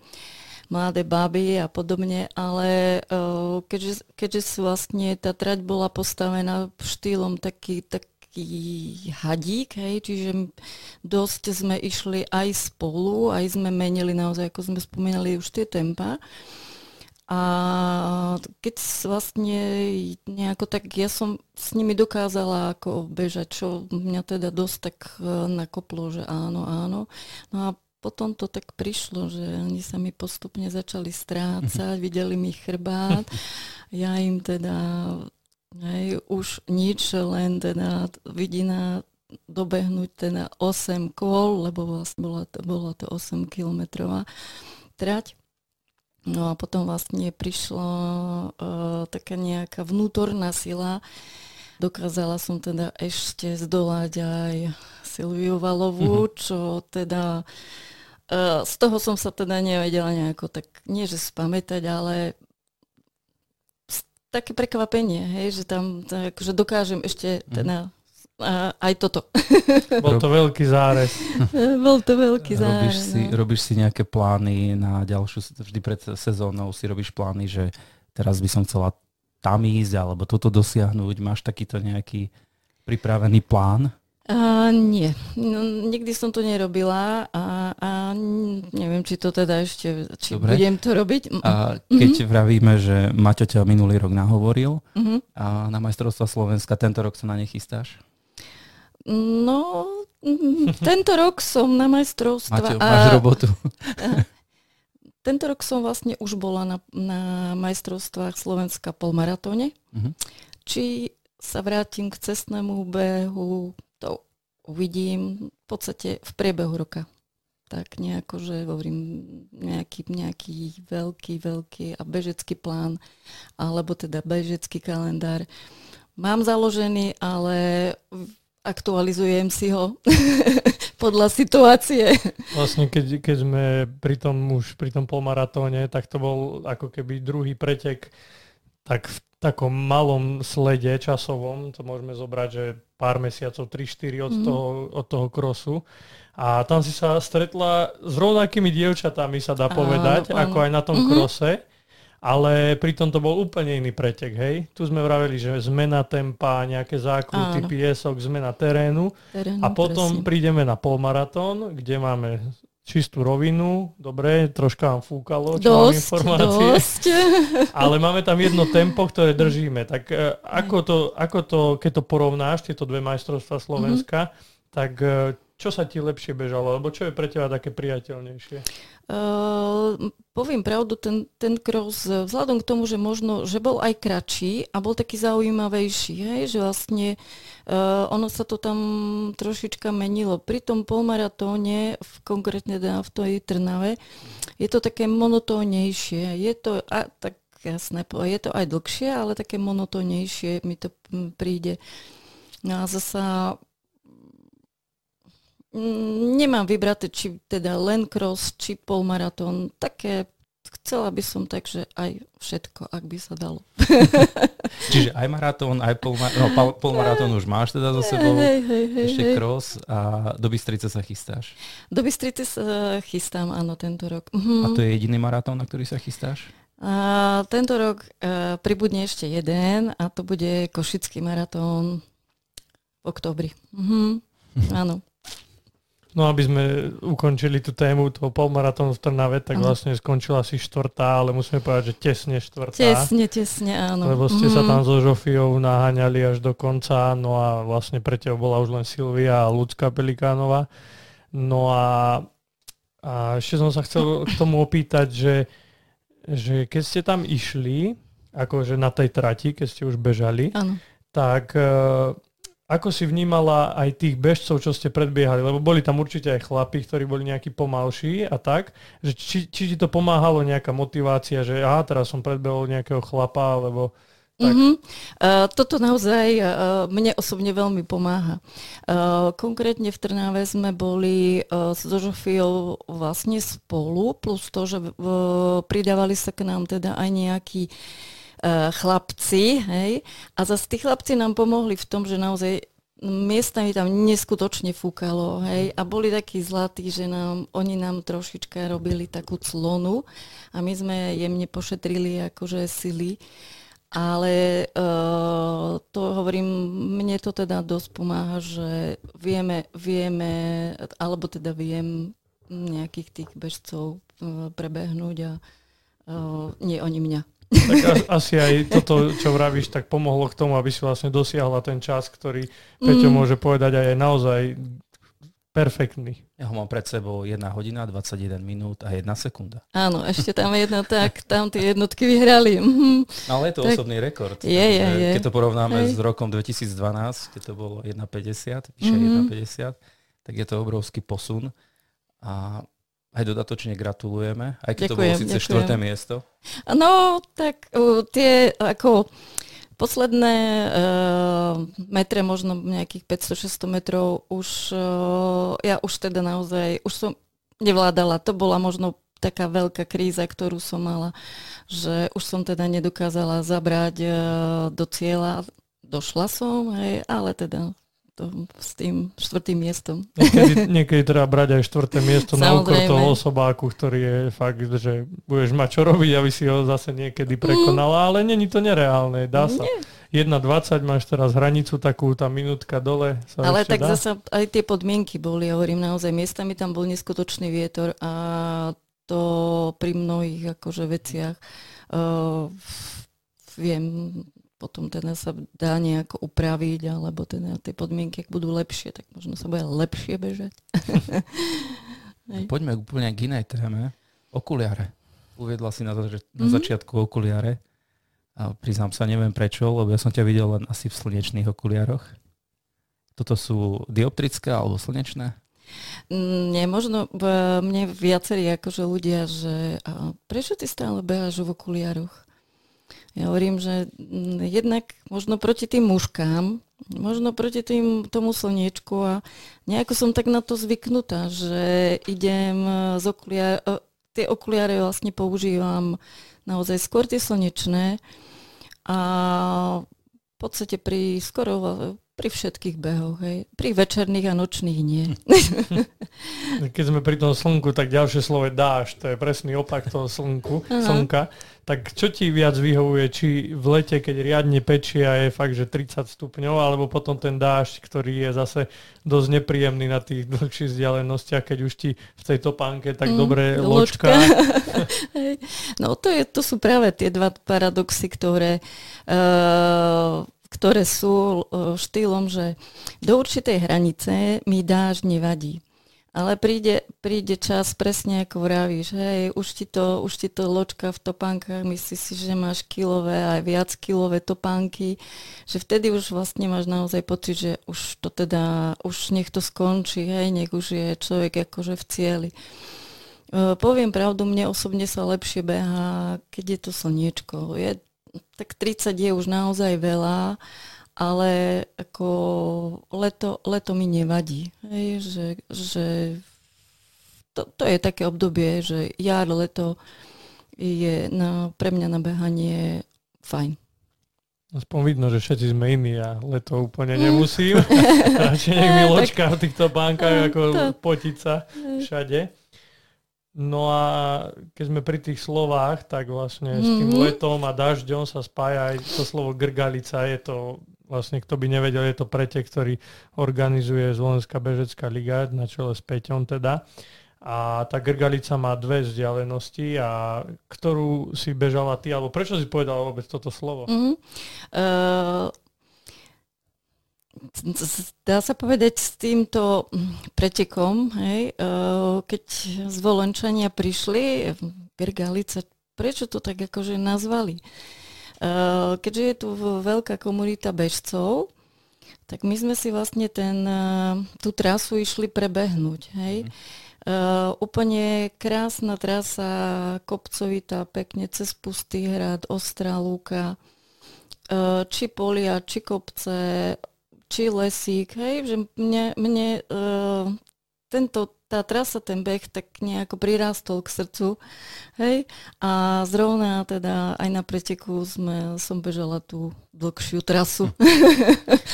mladé baby a podobne, ale uh, keďže, keďže vlastne tá trať bola postavená štýlom taký, taký hadík, hej, čiže dosť sme išli aj spolu, aj sme menili naozaj, ako sme spomínali, už tie tempa. A keď vlastne nejako tak ja som s nimi dokázala ako bežať, čo mňa teda dosť tak e, nakoplo, že áno, áno. No a potom to tak prišlo, že oni sa mi postupne začali strácať, videli mi chrbát, ja im teda hej, už nič, len teda vidina dobehnúť teda 8 kôl, lebo vlastne bola to, bola to 8 kilometrová trať. No a potom vlastne prišla uh, taká nejaká vnútorná sila. Dokázala som teda ešte zdolať aj Silviu Valovú, mm-hmm. čo teda uh, z toho som sa teda nevedela nejako tak, nie že spamätať, ale také prekvapenie, hej, že tam tak, že dokážem ešte mhm. teda a aj toto. Bol to veľký zárez. Bol to veľký zárez. Robíš si, no. robíš si nejaké plány na ďalšiu, vždy pred sezónou si robíš plány, že teraz by som chcela tam ísť alebo toto dosiahnuť. Máš takýto nejaký pripravený plán? Uh, nie, no, nikdy som to nerobila a, a neviem, či to teda ešte, či Dobre. budem to robiť. A keď uh-huh. vravíme, že Maťo ťa minulý rok nahovoril uh-huh. a na majstrovstva Slovenska tento rok sa na ne chystáš? No, tento rok som na majstrovstva... Máte, máš robotu. tento rok som vlastne už bola na, na majstrovstvách Slovenska polmaratóne. Uh-huh. Či sa vrátim k cestnému behu, to uvidím v podstate v priebehu roka. Tak nejako, že hovorím nejaký, nejaký veľký, veľký a bežecký plán, alebo teda bežecký kalendár. Mám založený, ale aktualizujem si ho podľa situácie. Vlastne keď, keď sme pri tom už pri tom polmaratóne, tak to bol ako keby druhý pretek tak v takom malom slede časovom, to môžeme zobrať, že pár mesiacov, 3-4 od, mm. toho, od toho krosu. A tam si sa stretla s rovnakými dievčatami, sa dá povedať, áno, ako aj na tom mm-hmm. krose ale pritom to bol úplne iný pretek, hej. Tu sme vraveli, že zmena tempa, nejaké zákruty, Áno. piesok, zmena terénu, terénu a potom presne. prídeme na polmaratón, kde máme čistú rovinu, dobre, troška vám fúkalo, čo dosť, mám informácie. Dosť. Ale máme tam jedno tempo, ktoré držíme. Tak e, ako to, ako to keď to porovnáš, tieto dve majstrovstvá Slovenska, mm-hmm. tak e, čo sa ti lepšie bežalo, alebo čo je pre teba také priateľnejšie? Uh, poviem pravdu, ten, ten cross, vzhľadom k tomu, že možno, že bol aj kratší a bol taký zaujímavejší, hej, že vlastne uh, ono sa to tam trošička menilo. Pri tom polmaratóne, v, konkrétne teda v tej Trnave, je to také monotónejšie. Je to, a, tak jasné, je to aj dlhšie, ale také monotónejšie mi to príde. No a zasa nemám vybraté, či teda len cross, či polmaratón. Také chcela by som tak, že aj všetko, ak by sa dalo. Čiže aj maratón, aj polma- no, polmaratón už máš teda za sebou, hej, hej, hej, ešte hej. cross a do Bystrice sa chystáš? Do Bystrice sa chystám, áno, tento rok. Mhm. A to je jediný maratón, na ktorý sa chystáš? A, tento rok e, pribudne ešte jeden a to bude Košický maratón v oktobri. Mhm. Áno. No aby sme ukončili tú tému toho polmaratónu v Trnave, tak vlastne skončila asi štvrtá, ale musíme povedať, že tesne štvrtá. Tesne, tesne, áno. Lebo ste mm. sa mhm. tam so Žofiou naháňali až do konca, no a vlastne pre teba bola už len Silvia a Lucka Pelikánova. No a, a ešte som sa chcel k tomu opýtať, že, že keď ste tam išli, akože na tej trati, keď ste už bežali, ano. tak uh, ako si vnímala aj tých bežcov, čo ste predbiehali? Lebo boli tam určite aj chlapi, ktorí boli nejakí pomalší a tak. Že či, či ti to pomáhalo nejaká motivácia, že aha, teraz som predbehol nejakého chlapa, alebo... Tak. Mm-hmm. Uh, toto naozaj uh, mne osobne veľmi pomáha. Uh, konkrétne v Trnave sme boli uh, s Zožofiou vlastne spolu, plus to, že uh, pridávali sa k nám teda aj nejakí uh, chlapci, hej, a zase tí chlapci nám pomohli v tom, že naozaj miestami tam neskutočne fúkalo, hej, a boli takí zlatí, že nám, oni nám trošička robili takú clonu a my sme jemne pošetrili akože sily, ale uh, to hovorím, mne to teda dosť pomáha, že vieme, vieme, alebo teda viem nejakých tých bežcov uh, prebehnúť a uh, nie oni mňa. Tak asi aj toto, čo vravíš, tak pomohlo k tomu, aby si vlastne dosiahla ten čas, ktorý Peťo mm. môže povedať a je naozaj perfektný. Ja ho mám pred sebou 1 hodina, 21 minút a 1 sekunda. Áno, ešte tam jedna tak, tam tie jednotky vyhrali. Mhm. No, ale je to tak, osobný rekord. Je, je, je. Keď to porovnáme Hej. s rokom 2012, keď to bolo 1,50, vyše mm-hmm. 1,50, tak je to obrovský posun. A aj dodatočne gratulujeme, aj keď ďakujem, to bolo síce štvrté miesto. No, tak uh, tie ako posledné uh, metre, možno nejakých 500-600 metrov, už uh, ja už teda naozaj, už som nevládala. To bola možno taká veľká kríza, ktorú som mala, že už som teda nedokázala zabrať uh, do cieľa. Došla som, hej, ale teda to, s tým štvrtým miestom. Niekedy, niekedy treba brať aj štvrté miesto na úkor toho osobáku, ktorý je fakt, že budeš mať čo robiť, aby si ho zase niekedy prekonala, mm. ale není to nereálne, dá sa. Nie. 1,20 máš teraz hranicu takú, tá minútka dole. Sa ale tak dá. zase aj tie podmienky boli, ja hovorím naozaj, miestami tam bol neskutočný vietor a to pri mnohých akože veciach uh, viem potom teda sa dá nejako upraviť, alebo teda tie podmienky, ak budú lepšie, tak možno sa bude lepšie bežať. Poďme úplne k inej téme. Okuliare. Uviedla si na, zač- na mm-hmm. začiatku okuliare. A priznám sa, neviem prečo, lebo ja som ťa videl len asi v slnečných okuliaroch. Toto sú dioptrické alebo slnečné? Nie, možno mne viacerí akože ľudia, že prečo ty stále beháš v okuliaroch? Ja hovorím, že mm, jednak možno proti tým muškám, možno proti tým, tomu slniečku a nejako som tak na to zvyknutá, že idem z okuliare, tie okuliare vlastne používam naozaj skôr tie slnečné a v podstate pri skoro pri všetkých behoch, hej. Pri večerných a nočných nie. Keď sme pri tom slnku, tak ďalšie slovo je dáš, to je presný opak toho slnku, slnka. Tak čo ti viac vyhovuje, či v lete, keď riadne pečie a je fakt, že 30 stupňov, alebo potom ten dážď, ktorý je zase dosť nepríjemný na tých dlhších vzdialenostiach, keď už ti v tej topánke tak mm, dobre ločka. no to, je, to sú práve tie dva paradoxy, ktoré uh, ktoré sú e, štýlom, že do určitej hranice mi dáž nevadí. Ale príde, príde čas, presne ako vravíš, hej, už ti, to, už ti to ločka v topánkach, myslíš si, že máš kilové aj viac kilové topánky, že vtedy už vlastne máš naozaj pocit, že už to teda, už nech to skončí, hej, nech už je človek akože v cieli. Uh, poviem pravdu, mne osobne sa lepšie beha, keď je to slniečko. Je tak 30 je už naozaj veľa, ale ako leto, leto mi nevadí. Hej, že, že to, to je také obdobie, že jar, leto je na, pre mňa na behanie fajn. Aspoň vidno, že všetci sme iní a leto úplne mm. nemusím. Radšej nech mi ločka v týchto bánkach, ako potiť sa všade. No a keď sme pri tých slovách, tak vlastne mm-hmm. s tým mhm. letom a dažďom sa spája aj to slovo grgalica. Je to Vlastne, kto by nevedel, je to pretek, ktorý organizuje Zvolenská bežecká liga na čele s Peťom teda. A tá Grgalica má dve vzdialenosti a ktorú si bežala ty, alebo prečo si povedala vôbec toto slovo? Mm-hmm. Uh, dá sa povedať s týmto pretekom, hej, uh, keď zvolenčania prišli, Grgalica, prečo to tak akože nazvali? Uh, keďže je tu veľká komunita bežcov, tak my sme si vlastne ten, uh, tú trasu išli prebehnúť. Hej. Mm. Uh, úplne krásna trasa, kopcovitá, pekne cez Pustý hrad, Ostrá lúka, uh, či polia, či kopce, či lesík, hej, že mne, mne uh, tento, tá trasa, ten beh tak nejako prirástol k srdcu, hej, a zrovna teda aj na preteku sme, som bežala tú dlhšiu trasu.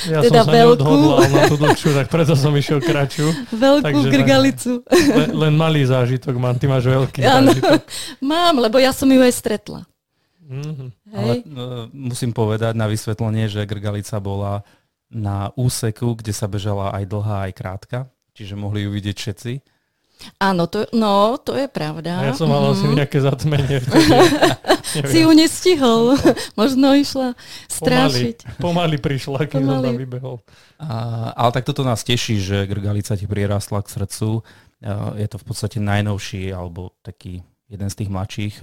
Ja teda som sa veľkú. na tú dlhšiu, tak preto som išiel kratšiu. Veľkú Takže grgalicu. Len, len malý zážitok mám, ty máš veľký ano, zážitok. Mám, lebo ja som ju aj stretla. Mm-hmm. Ale uh, musím povedať na vysvetlenie, že Grgalica bola na úseku, kde sa bežala aj dlhá, aj krátka, čiže mohli ju vidieť všetci. Áno, to, no, to je pravda. A ja som mal mm. asi nejaké zatmenie. si ju nestihol. Možno išla strašiť. Pomaly, pomaly prišla, keď pomaly. som tam vybehol. A, ale tak toto nás teší, že Grgalica ti prirastla k srdcu. Je to v podstate najnovší, alebo taký jeden z tých mladších,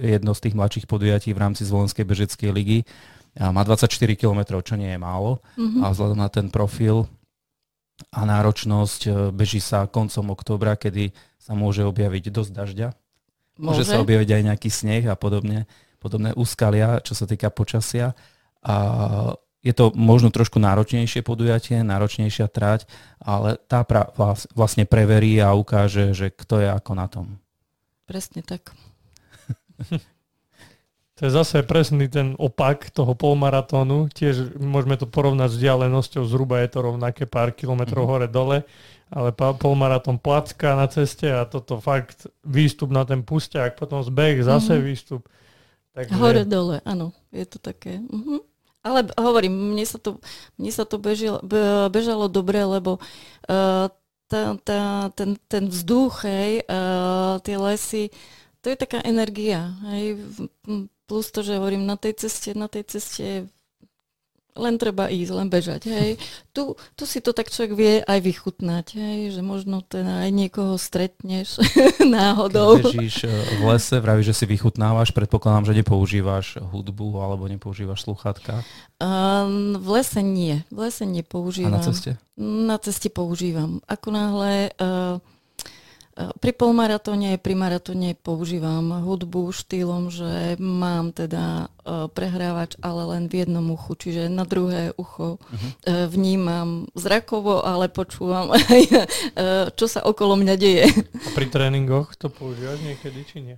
jedno z tých mladších podujatí v rámci Zvolenskej bežeckej ligy má 24 km, čo nie je málo. Mm-hmm. A vzhľadom na ten profil a náročnosť e, beží sa koncom októbra, kedy sa môže objaviť dosť dažďa. Môže, môže sa objaviť aj nejaký sneh a podobne, podobné úskalia, čo sa týka počasia. A je to možno trošku náročnejšie podujatie, náročnejšia trať, ale tá pra, vlastne preverí a ukáže, že kto je ako na tom. Presne tak. To je zase presný ten opak toho polmaratónu. Tiež môžeme to porovnať s vzdialenosťou, zhruba je to rovnaké pár kilometrov mm-hmm. hore-dole, ale polmaratón placka na ceste a toto fakt výstup na ten pustiak, potom zbeh, zase mm-hmm. výstup. Takže... Hore-dole, áno, je to také. Mm-hmm. Ale hovorím, mne sa to, mne sa to bežilo, bežalo dobre, lebo uh, tá, tá, ten, ten vzduch, hej, uh, tie lesy, to je taká energia. Hej plus to, že hovorím, na tej ceste, na tej ceste len treba ísť, len bežať. Hej. Tu, tu si to tak človek vie aj vychutnať, hej, že možno ten aj niekoho stretneš náhodou. Keď bežíš e, v lese, vravíš, že si vychutnávaš, predpokladám, že nepoužívaš hudbu alebo nepoužívaš sluchátka? Um, v lese nie. V lese nepoužívam. A na ceste? Na ceste používam. Ako náhle... Uh, pri polmaratóne, pri maratóne používam hudbu štýlom, že mám teda uh, prehrávač, ale len v jednom uchu, čiže na druhé ucho uh-huh. vnímam zrakovo, ale počúvam aj, čo sa okolo mňa deje. A pri tréningoch to používaš niekedy, či nie?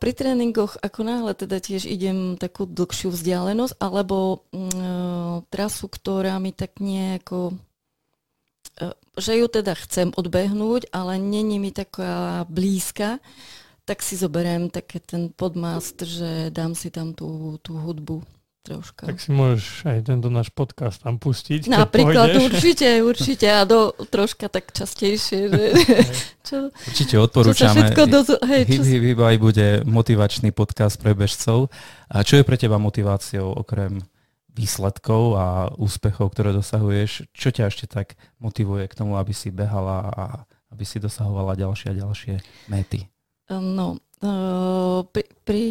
Pri tréningoch ako náhle teda tiež idem takú dlhšiu vzdialenosť, alebo uh, trasu, ktorá mi tak nejako že ju teda chcem odbehnúť, ale není mi taká blízka, tak si zoberiem také ten podmast, že dám si tam tú, tú hudbu troška. Tak si môžeš aj tento náš podcast tam pustiť. Napríklad určite, určite a do, troška tak častejšie. Že, čo, určite odporúčame. Čo dozu, hej, čo... Hip, hip, hip, bude motivačný podcast pre bežcov. A čo je pre teba motiváciou okrem výsledkov a úspechov, ktoré dosahuješ, čo ťa ešte tak motivuje k tomu, aby si behala a aby si dosahovala ďalšie a ďalšie méty? No, uh, pri, pri,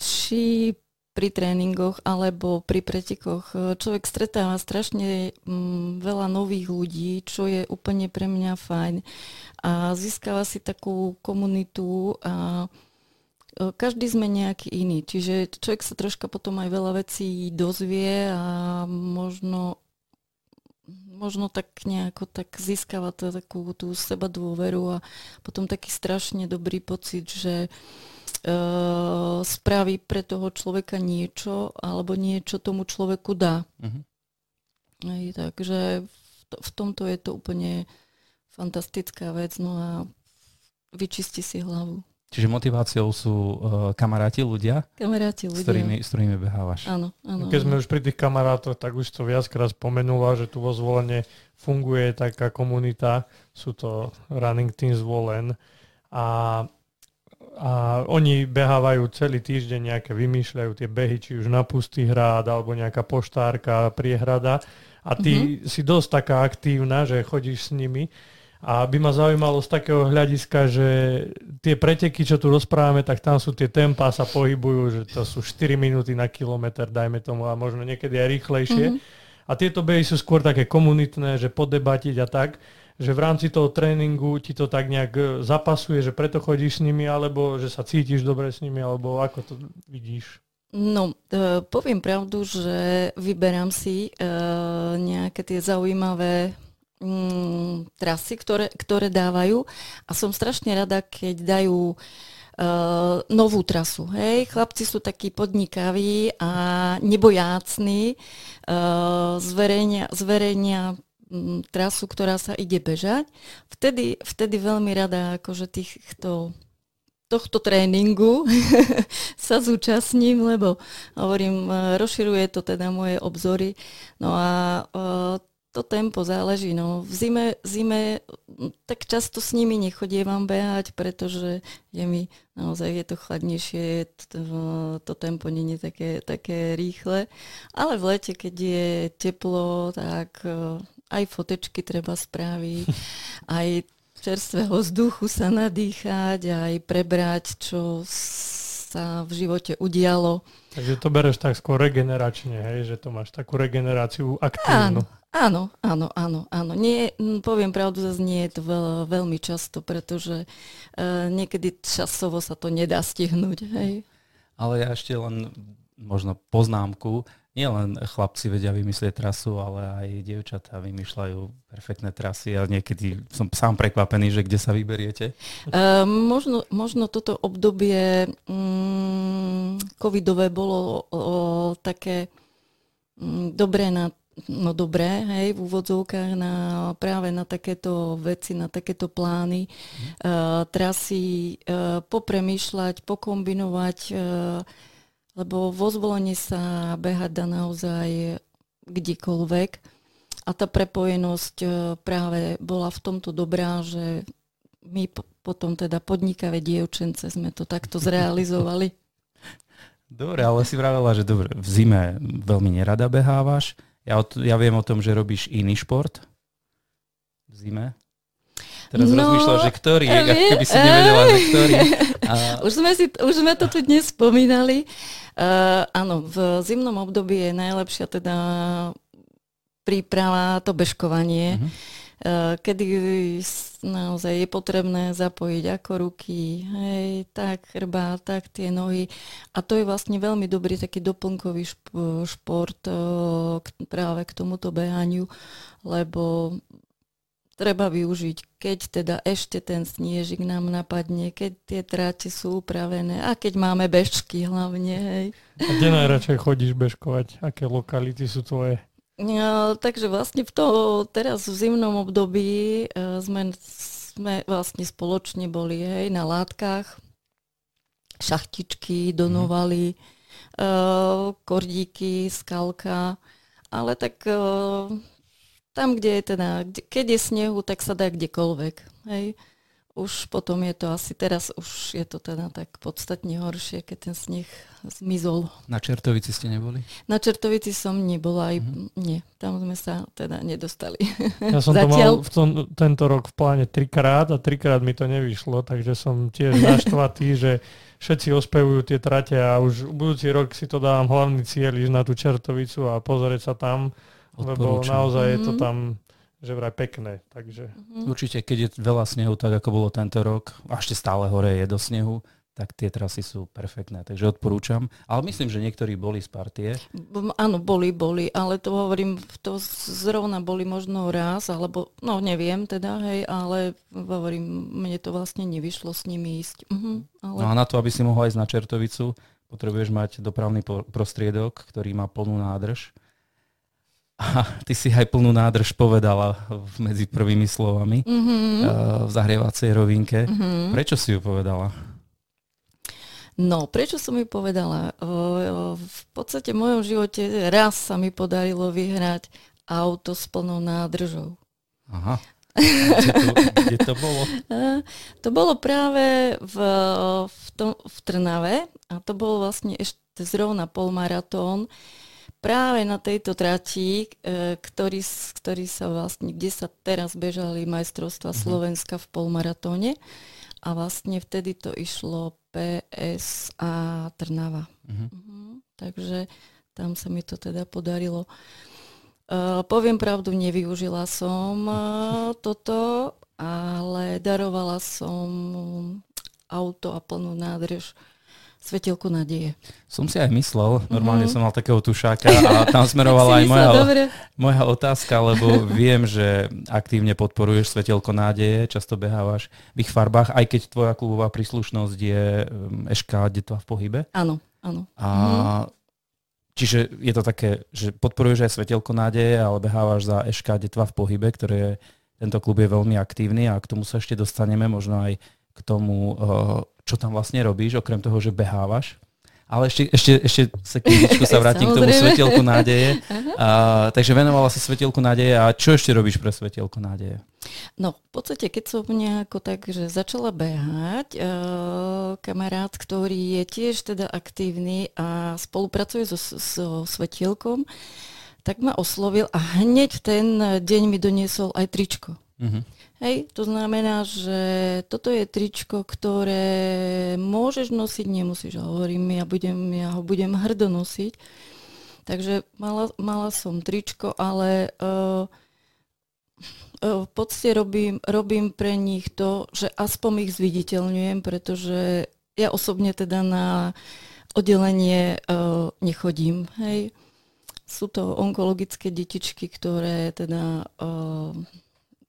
či pri tréningoch alebo pri pretekoch e, človek stretáva strašne um, veľa nových ľudí, čo je úplne pre mňa fajn. A získava si takú komunitu a každý sme nejaký iný, čiže človek sa troška potom aj veľa vecí dozvie a možno možno tak nejako tak získava to, takú tú seba dôveru a potom taký strašne dobrý pocit, že uh, spraví pre toho človeka niečo alebo niečo tomu človeku dá. Uh-huh. Aj, takže v, to, v tomto je to úplne fantastická vec, no a vyčisti si hlavu. Čiže motiváciou sú uh, kamaráti, ľudia, Kamaráti, ľudia. s ktorými, s ktorými behávaš. Áno, áno. Keď sme už pri tých kamarátoch, tak už to viackrát spomenula, že tu vo zvolenie funguje taká komunita, sú to Running Team zvolen a, a oni behávajú celý týždeň nejaké, vymýšľajú tie behy, či už na pustý hrad, alebo nejaká poštárka, priehrada a ty mm-hmm. si dosť taká aktívna, že chodíš s nimi a by ma zaujímalo z takého hľadiska, že tie preteky, čo tu rozprávame, tak tam sú tie tempá sa pohybujú, že to sú 4 minúty na kilometr, dajme tomu, a možno niekedy aj rýchlejšie. Mm-hmm. A tieto behy sú skôr také komunitné, že podebatiť a tak, že v rámci toho tréningu ti to tak nejak e, zapasuje, že preto chodíš s nimi, alebo že sa cítiš dobre s nimi, alebo ako to vidíš? No, e, poviem pravdu, že vyberám si e, nejaké tie zaujímavé mm, trasy, ktoré, ktoré dávajú a som strašne rada, keď dajú Uh, novú trasu. Hej, chlapci sú takí podnikaví a nebojácní, uh, zverejnia, zverejnia mm, trasu, ktorá sa ide bežať. Vtedy, vtedy veľmi rada akože týchto tohto tréningu sa zúčastním, lebo hovorím, uh, rozširuje to teda moje obzory. No a uh, to tempo záleží. No. V zime, zime tak často s nimi nechodievam behať, pretože je mi naozaj je to chladnejšie, to, to tempo nie je také, také rýchle. Ale v lete, keď je teplo, tak e, aj fotečky treba spraviť, aj čerstvého vzduchu sa nadýchať, aj prebrať, čo sa v živote udialo. Takže to bereš tak skôr regeneračne, hej, že to máš takú regeneráciu aktívnu. Áno, Áno, áno, áno, áno. Nie, poviem pravdu, zase nie je to veľ, veľmi často, pretože uh, niekedy časovo sa to nedá stihnúť. Hej. Ale ja ešte len možno poznámku. Nie len chlapci vedia vymyslieť trasu, ale aj dievčatá vymýšľajú perfektné trasy a niekedy som sám prekvapený, že kde sa vyberiete. Uh, možno, možno toto obdobie um, covidové bolo uh, také um, dobré na no dobré, hej, v úvodzovkách na, práve na takéto veci, na takéto plány, mm. uh, trasy, uh, popremýšľať, pokombinovať, uh, lebo vo zvolení sa behať dá naozaj kdekoľvek. A tá prepojenosť uh, práve bola v tomto dobrá, že my po, potom teda podnikavé dievčence sme to takto zrealizovali. Dobre, ale si vravela, že dobre, v zime veľmi nerada behávaš, ja, ja viem o tom, že robíš iný šport v zime. Teraz no, rozmýšľam, že ktorý, uh, ako keby si nevedela, že ktorý. A... Už, sme si, už sme to tu dnes spomínali. Uh, áno, v zimnom období je najlepšia teda príprava, to bežkovanie. Uh-huh. Eh, kedy naozaj je potrebné zapojiť ako ruky, hej, tak chrba, tak tie nohy. A to je vlastne veľmi dobrý taký doplnkový šport eh, práve k tomuto behaniu, lebo treba využiť, keď teda ešte ten sniežik nám napadne, keď tie tráte sú upravené a keď máme bežky hlavne. Hej. A kde najradšej chodíš bežkovať? Aké lokality sú tvoje? No, takže vlastne v toho, teraz v zimnom období uh, sme, sme vlastne spoločne boli hej, na látkach, šachtičky, donovali, mm. kordíky, skalka, ale tak uh, tam, kde je teda, kde, keď je snehu, tak sa dá kdekoľvek. Hej už potom je to asi, teraz už je to teda tak podstatne horšie, keď ten sneh zmizol. Na Čertovici ste neboli? Na Čertovici som nebola, aj mm-hmm. nie, tam sme sa teda nedostali. Ja som Zatiaľ... to mal v tom, tento rok v pláne trikrát a trikrát mi to nevyšlo, takže som tiež naštvatý, že všetci ospevujú tie trate a už budúci rok si to dávam hlavný cieľ ísť na tú Čertovicu a pozrieť sa tam, Odporúčam. lebo naozaj mm-hmm. je to mhm. tam že vraj pekné. Takže... Mm-hmm. Určite, keď je veľa snehu, tak ako bolo tento rok, a ešte stále hore je do snehu, tak tie trasy sú perfektné, takže odporúčam. Ale myslím, že niektorí boli z partie. Áno, boli, boli, ale to hovorím, to zrovna boli možno raz, alebo, no neviem teda, hej, ale hovorím, mne to vlastne nevyšlo s nimi ísť. Uh-huh, ale... No a na to, aby si mohla ísť na Čertovicu, potrebuješ mať dopravný prostriedok, ktorý má plnú nádrž a ty si aj plnú nádrž povedala medzi prvými slovami mm-hmm. v zahrievacej rovinke. Mm-hmm. Prečo si ju povedala? No, prečo som mi povedala? V podstate v mojom živote raz sa mi podarilo vyhrať auto s plnou nádržou. Aha. Kde to, kde to bolo? To bolo práve v, v, tom, v Trnave a to bolo vlastne ešte zrovna polmaratón práve na tejto trati, e, ktorý, ktorý sa vlastne, kde sa teraz bežali majstrovstva uh-huh. Slovenska v polmaratóne a vlastne vtedy to išlo PS a Trnava. Uh-huh. Uh-huh. Takže tam sa mi to teda podarilo. Uh, poviem pravdu, nevyužila som uh, toto, ale darovala som auto a plnú nádrž Svetielku nádeje. Som si aj myslel, normálne mm-hmm. som mal takého tušáka a tam smerovala aj moja, moja otázka, lebo viem, že aktívne podporuješ Svetielko nádeje, často behávaš v ich farbách, aj keď tvoja klubová príslušnosť je Eška Detva v pohybe. Áno, áno. A mm-hmm. Čiže je to také, že podporuješ aj Svetielko nádeje, ale behávaš za Eška Detva v pohybe, ktoré je, tento klub je veľmi aktívny a k tomu sa ešte dostaneme, možno aj k tomu, uh, čo tam vlastne robíš, okrem toho, že behávaš. Ale ešte, ešte, ešte sekundičku sa vrátim k tomu svetielku nádeje. A, takže venovala si svetielku nádeje a čo ešte robíš pre svetielku nádeje? No, v podstate, keď som nejako tak, že začala behať, e, kamarát, ktorý je tiež teda aktívny a spolupracuje so, so svetielkom, tak ma oslovil a hneď ten deň mi doniesol aj tričko. Uh-huh. Hej, to znamená, že toto je tričko, ktoré môžeš nosiť, nemusíš, hovorím, ja, budem, ja ho budem hrdo nosiť. Takže mala, mala som tričko, ale uh, uh, v podstate robím, robím pre nich to, že aspoň ich zviditeľňujem, pretože ja osobne teda na oddelenie uh, nechodím. Hej. Sú to onkologické detičky, ktoré teda uh,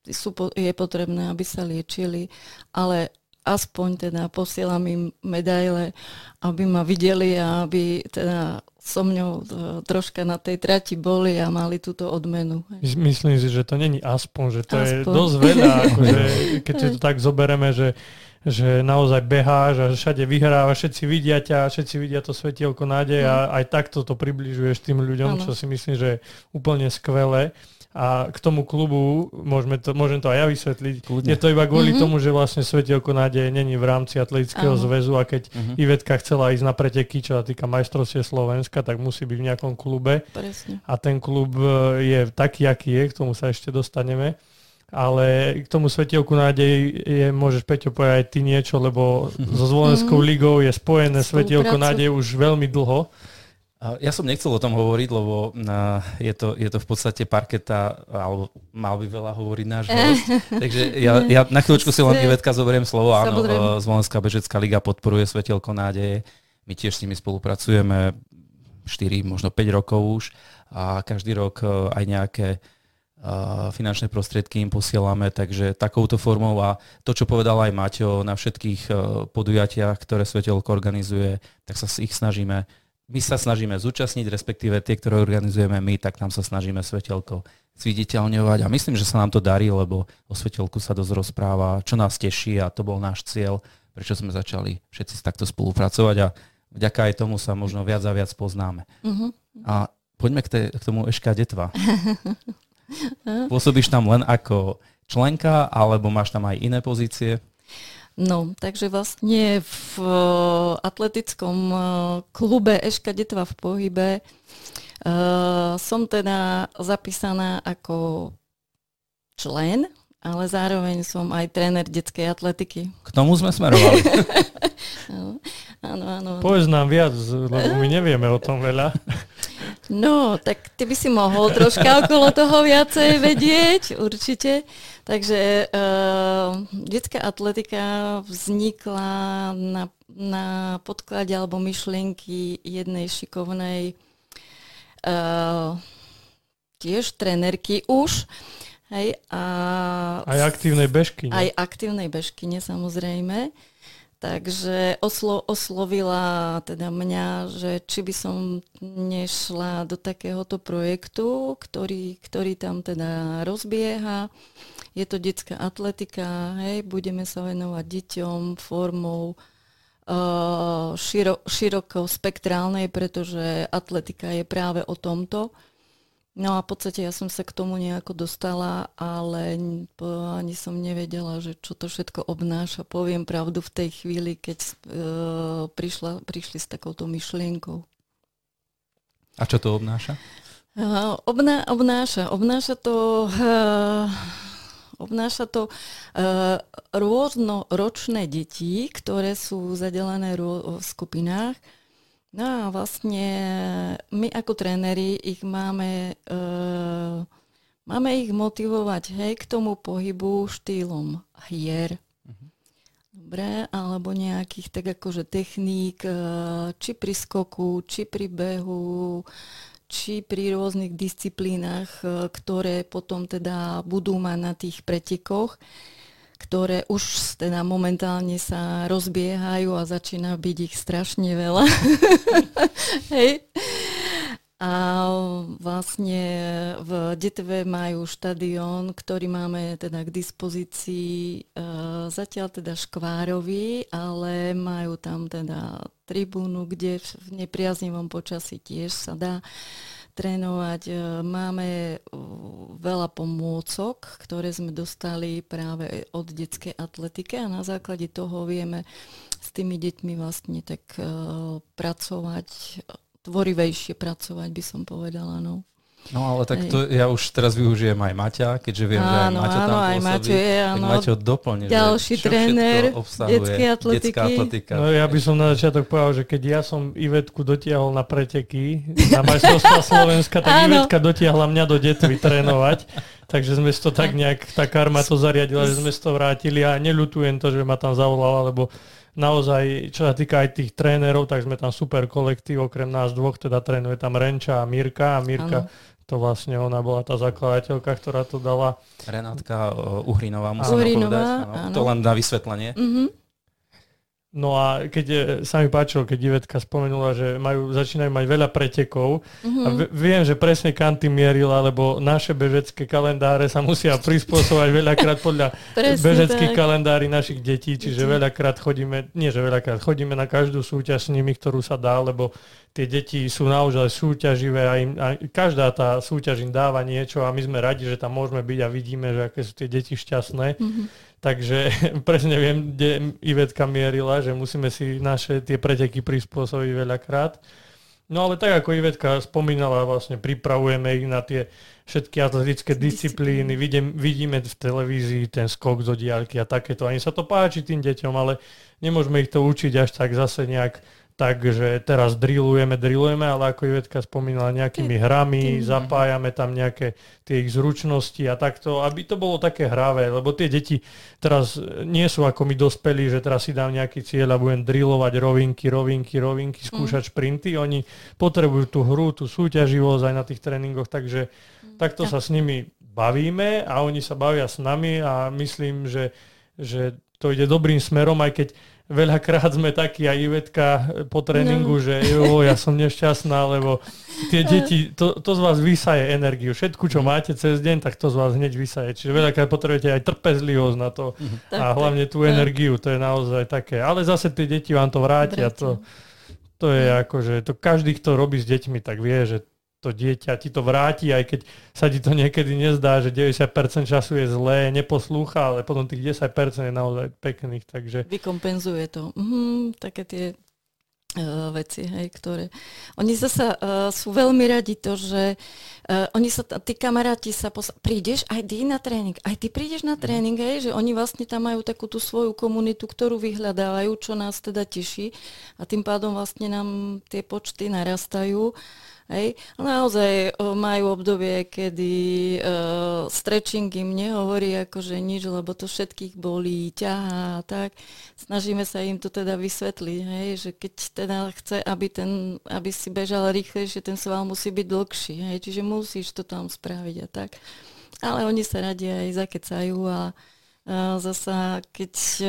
sú, je potrebné, aby sa liečili, ale aspoň teda posielam im medaile, aby ma videli a aby teda so mňou e, troška na tej trati boli a mali túto odmenu. Myslím si, že to není aspoň, že to aspoň. je dosť veľa, akože, keď si to tak zobereme, že že naozaj beháš a všade vyhrávaš, všetci vidia ťa, všetci vidia to svetielko nádej a aj takto to približuješ tým ľuďom, ano. čo si myslím, že je úplne skvelé. A k tomu klubu, môžeme to, môžem to aj ja vysvetliť, Kľudne. je to iba kvôli mm-hmm. tomu, že vlastne Svetielko nádeje není v rámci atletického Áno. zväzu a keď mm-hmm. Ivetka chcela ísť na preteky, čo sa týka majstrovstie Slovenska, tak musí byť v nejakom klube. Presne. A ten klub e, je taký, aký je, k tomu sa ešte dostaneme. Ale k tomu svetielku nádej je, môžeš Peťo povedať aj ty niečo, lebo so Zvolenskou mm-hmm. ligou je spojené svetielko nádej už veľmi dlho. Ja som nechcel o tom hovoriť, lebo je to, je to v podstate parketa, alebo mal by veľa hovoriť náš host. Takže ja, ja na chvíľočku si len Ivetka zoberiem slovo. Áno, Zvolenská bežecká liga podporuje Svetelko nádeje. My tiež s nimi spolupracujeme 4, možno 5 rokov už a každý rok e, aj nejaké e, finančné prostriedky im posielame, takže takouto formou a to, čo povedal aj Maťo na všetkých e, podujatiach, ktoré Svetelko organizuje, tak sa ich snažíme my sa snažíme zúčastniť, respektíve tie, ktoré organizujeme my, tak tam sa snažíme svetelko zviditeľňovať a myslím, že sa nám to darí, lebo o svetelku sa dosť rozpráva, čo nás teší a to bol náš cieľ, prečo sme začali všetci takto spolupracovať a vďaka aj tomu sa možno viac a viac poznáme. Uh-huh. A poďme k, tej, k tomu Eška Detva. Pôsobíš tam len ako členka, alebo máš tam aj iné pozície? No, takže vlastne v uh, atletickom uh, klube Eška Detva v pohybe uh, som teda zapísaná ako člen, ale zároveň som aj tréner detskej atletiky. K tomu sme smerovali. áno, áno. Povedz nám viac, lebo my nevieme o tom veľa. No, tak ty by si mohol troška okolo toho viacej vedieť, určite. Takže uh, detská atletika vznikla na, na podklade alebo myšlienky jednej šikovnej uh, tiež trenerky už. Hej, a aj aktívnej bežkyne. Aj aktívnej bežkyne, samozrejme. Takže oslo, oslovila teda mňa, že či by som nešla do takéhoto projektu, ktorý, ktorý tam teda rozbieha. Je to detská atletika, hej, budeme sa venovať deťom formou širo, široko spektrálnej, pretože atletika je práve o tomto. No a v podstate ja som sa k tomu nejako dostala, ale ani som nevedela, že čo to všetko obnáša. Poviem pravdu v tej chvíli, keď uh, prišla, prišli s takouto myšlienkou. A čo to obnáša? Uh, obná, obnáša, obnáša to... Uh, obnáša to uh, rôznoročné deti, ktoré sú zadelené v skupinách No a vlastne my ako tréneri ich máme, uh, máme ich motivovať hej, k tomu pohybu štýlom hier. Uh-huh. Dobre, alebo nejakých tak akože techník, uh, či pri skoku, či pri behu, či pri rôznych disciplínach, uh, ktoré potom teda budú mať na tých pretekoch ktoré už teda momentálne sa rozbiehajú a začína byť ich strašne veľa. Hej. A vlastne v DTV majú štadión, ktorý máme teda k dispozícii uh, zatiaľ teda škvárový, ale majú tam teda tribúnu, kde v nepriaznivom počasí tiež sa dá trénovať. E, máme e, veľa pomôcok, ktoré sme dostali práve od detskej atletiky a na základe toho vieme s tými deťmi vlastne tak uh, pracovať, tvorivejšie pracovať, by som povedala. No. No ale tak to ja už teraz využijem aj Maťa, keďže viem, áno, že aj Maťa tam aj Maťo je, áno. Maťo doplne, Ďalší že tréner detskej atletiky. atletika. No ja by som na začiatok povedal, že keď ja som Ivetku dotiahol na preteky na majstrovstvá Slovenska, tak áno. Ivetka dotiahla mňa do detvy trénovať. Takže sme si to tak nejak, tá karma to zariadila, že sme si to vrátili a neľutujem to, že ma tam zavolala, lebo naozaj, čo sa týka aj tých trénerov, tak sme tam super kolektív, okrem nás dvoch, teda trénuje tam Renča a Mirka a Mirka ano to vlastne ona bola tá zakladateľka, ktorá to dala. Renátka uh, Uhrinová, musím Uhrinová, povedať. To len na vysvetlenie. Mm-hmm. No a keď je, sa mi páčilo, keď Ivetka spomenula, že majú, začínajú mať veľa pretekov mm-hmm. a v, viem, že presne kam mierila, lebo naše bežecké kalendáre sa musia prispôsobovať veľakrát podľa bežeckých kalendári našich detí, čiže veľakrát chodíme, nie že veľakrát, chodíme na každú súťaž s nimi, ktorú sa dá, lebo tie deti sú naozaj súťaživé a, im, a každá tá súťaž im dáva niečo a my sme radi, že tam môžeme byť a vidíme, že aké sú tie deti šťastné. Mm-hmm. Takže presne viem, kde Ivetka mierila, že musíme si naše tie preteky prispôsobiť veľakrát. No ale tak ako Ivetka spomínala, vlastne pripravujeme ich na tie všetky atletické disciplíny, vidím, vidíme v televízii ten skok zo diálky a takéto. Ani sa to páči tým deťom, ale nemôžeme ich to učiť až tak zase nejak Takže teraz drillujeme, drillujeme, ale ako Ivetka spomínala, nejakými hrami, zapájame tam nejaké tie ich zručnosti a takto, aby to bolo také hravé, lebo tie deti teraz nie sú ako my dospelí, že teraz si dám nejaký cieľ a budem drillovať rovinky, rovinky, rovinky, skúšať mm. šprinty. Oni potrebujú tú hru, tú súťaživosť aj na tých tréningoch, takže mm. takto sa s nimi bavíme a oni sa bavia s nami a myslím, že, že to ide dobrým smerom, aj keď veľakrát sme takí aj Ivetka po tréningu, no. že jo, ja som nešťastná, lebo tie deti, to, to z vás vysaje energiu. Všetko, čo máte cez deň, tak to z vás hneď vysaje. Čiže veľakrát potrebujete aj trpezlivosť na to mhm. a hlavne tú energiu, to je naozaj také. Ale zase tie deti vám to vrátia. To, to je ako, že to každý, kto robí s deťmi, tak vie, že to dieťa ti to vráti, aj keď sa ti to niekedy nezdá, že 90% času je zlé, neposlúcha, ale potom tých 10% je naozaj pekných, takže... Vykompenzuje to. Mhm, také tie uh, veci, hej, ktoré... Oni zase uh, sú veľmi radi to, že uh, oni sa, tí kamaráti sa pos... prídeš aj ty na tréning, aj ty prídeš na tréning, hej, že oni vlastne tam majú takú tú svoju komunitu, ktorú vyhľadávajú, čo nás teda teší a tým pádom vlastne nám tie počty narastajú. Hej. Naozaj majú obdobie, kedy uh, stretching im nehovorí akože nič, lebo to všetkých bolí, ťahá a tak. Snažíme sa im to teda vysvetliť, hej, že keď teda chce, aby, ten, aby si bežal rýchlejšie, ten sval musí byť dlhší, hej, čiže musíš to tam spraviť a tak. Ale oni sa radi aj zakecajú a Uh, zasa, keď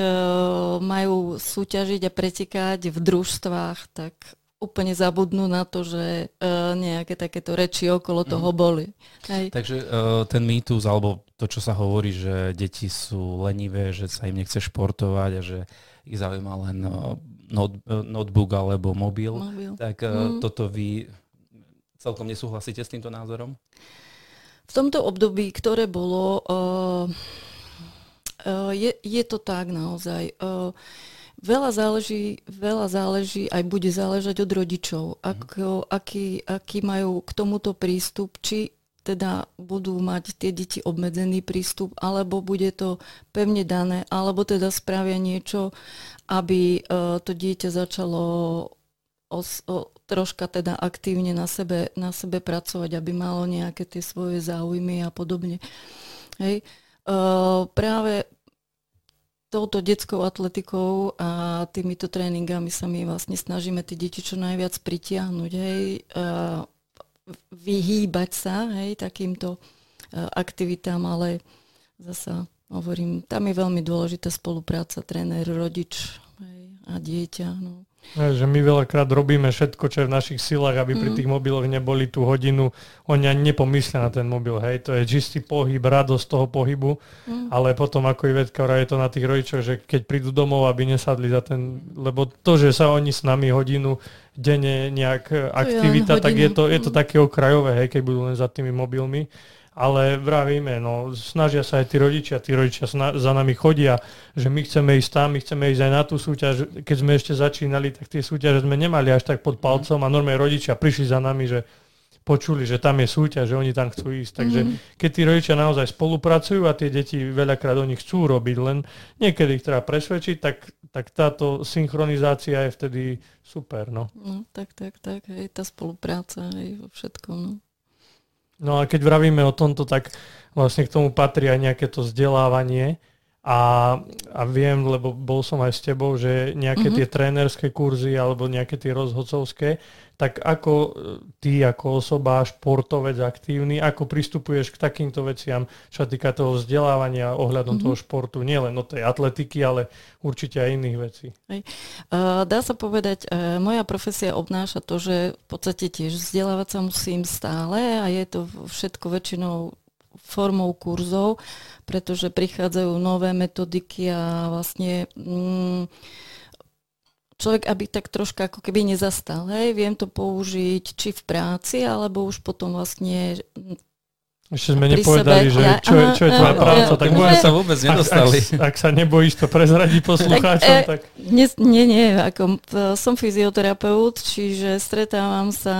majú súťažiť a pretekať v družstvách, tak úplne zabudnú na to, že uh, nejaké takéto reči okolo toho mm. boli. Hej. Takže uh, ten mýtus, alebo to, čo sa hovorí, že deti sú lenivé, že sa im nechce športovať a že ich zaujíma len uh, not, notebook alebo mobil, Mobil. tak mm. toto vy celkom nesúhlasíte s týmto názorom? V tomto období, ktoré bolo, uh, uh, je, je to tak naozaj. Uh, veľa záleží, veľa záleží, aj bude záležať od rodičov, mm. ako, aký, aký majú k tomuto prístup, či teda budú mať tie deti obmedzený prístup, alebo bude to pevne dané, alebo teda spravia niečo, aby uh, to dieťa začalo os, o, troška teda aktívne na sebe, na sebe pracovať, aby malo nejaké tie svoje záujmy a podobne. Hej. Uh, práve touto detskou atletikou a týmito tréningami sa my vlastne snažíme tie deti čo najviac pritiahnuť, hej, vyhýbať sa hej, takýmto uh, aktivitám, ale zasa hovorím, tam je veľmi dôležitá spolupráca tréner, rodič hej, a dieťa. No. Že my veľakrát robíme všetko, čo je v našich silách, aby pri tých mobiloch neboli tú hodinu. Oni ani nepomyslia na ten mobil. Hej, to je čistý pohyb, radosť toho pohybu. Mm. Ale potom, ako i vedka je to na tých rodičoch, že keď prídu domov, aby nesadli za ten... Lebo to, že sa oni s nami hodinu denne nejak aktivita, tak je to, je to také okrajové, hej, keď budú len za tými mobilmi ale vravíme, no snažia sa aj tí rodičia, tí rodičia za nami chodia, že my chceme ísť tam, my chceme ísť aj na tú súťaž. Keď sme ešte začínali, tak tie súťaže sme nemali až tak pod palcom a normálne rodičia prišli za nami, že počuli, že tam je súťaž, že oni tam chcú ísť. Takže mm. keď tí rodičia naozaj spolupracujú a tie deti veľakrát oni chcú robiť, len niekedy ich treba presvedčiť, tak, tak táto synchronizácia je vtedy super. No. no tak, tak, tak, hej, tá spolupráca aj vo všetkom. No. No a keď vravíme o tomto, tak vlastne k tomu patrí aj nejaké to vzdelávanie. A, a viem, lebo bol som aj s tebou, že nejaké mm-hmm. tie trénerské kurzy alebo nejaké tie rozhodcovské, tak ako e, ty ako osoba, športovec aktívny, ako pristupuješ k takýmto veciam, čo sa týka toho vzdelávania ohľadom mm-hmm. toho športu, nielen o tej atletiky, ale určite aj iných vecí. Hej. Uh, dá sa povedať, uh, moja profesia obnáša to, že v podstate tiež vzdelávať sa musím stále a je to všetko väčšinou formou kurzov, pretože prichádzajú nové metodiky a vlastne mm, človek, aby tak troška ako keby nezastal. Hej, viem to použiť či v práci, alebo už potom vlastne ešte sme nepovedali, sebe, že ja, čo, je, čo je tvoja práca, tak môže sa vôbec nedostali. Ak, ak, ak sa nebojíš to prezradiť poslucháčom, tak... tak... Nie, nie, nie, ako, som fyzioterapeut, čiže stretávam sa,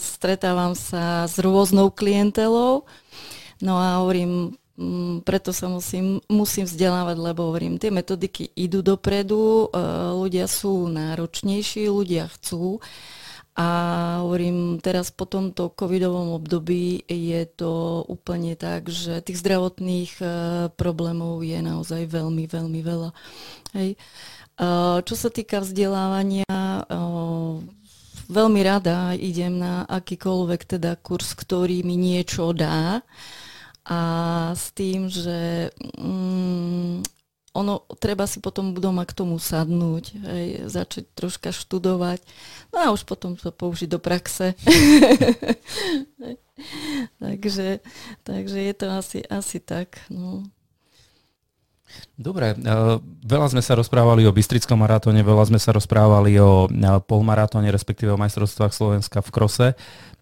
stretávam sa s rôznou klientelou, No a hovorím, mm, preto sa musím, musím vzdelávať, lebo hovorím, tie metodiky idú dopredu, e, ľudia sú náročnejší, ľudia chcú. A hovorím, teraz po tomto covidovom období je to úplne tak, že tých zdravotných e, problémov je naozaj veľmi, veľmi veľa. Hej. E, čo sa týka vzdelávania, veľmi rada idem na akýkoľvek teda kurz, ktorý mi niečo dá a s tým, že mm, ono, treba si potom doma k tomu sadnúť, hej, začať troška študovať, no a už potom to použiť do praxe. takže, takže je to asi, asi tak. No. Dobre, veľa sme sa rozprávali o Bystrickom maratóne, veľa sme sa rozprávali o polmaratóne, respektíve o majstrovstvách Slovenska v krose.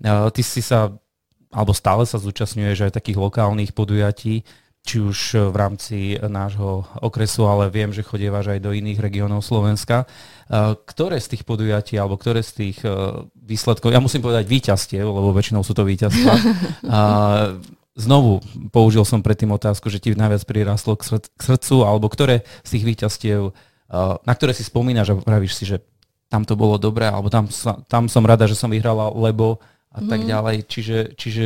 Ty si sa alebo stále sa zúčastňuješ aj takých lokálnych podujatí, či už v rámci nášho okresu, ale viem, že chodievaš aj do iných regiónov Slovenska. Ktoré z tých podujatí, alebo ktoré z tých e, výsledkov, ja musím povedať víťazstiev, lebo väčšinou sú to víťazstva, znovu použil som predtým otázku, že ti najviac prirastlo k srdcu, alebo ktoré z tých víťazstiev, e, na ktoré si spomínaš a pravíš si, že tam to bolo dobré, alebo tam, tam som rada, že som vyhrala, lebo a mm. tak mhm. ďalej. Čiže, čiže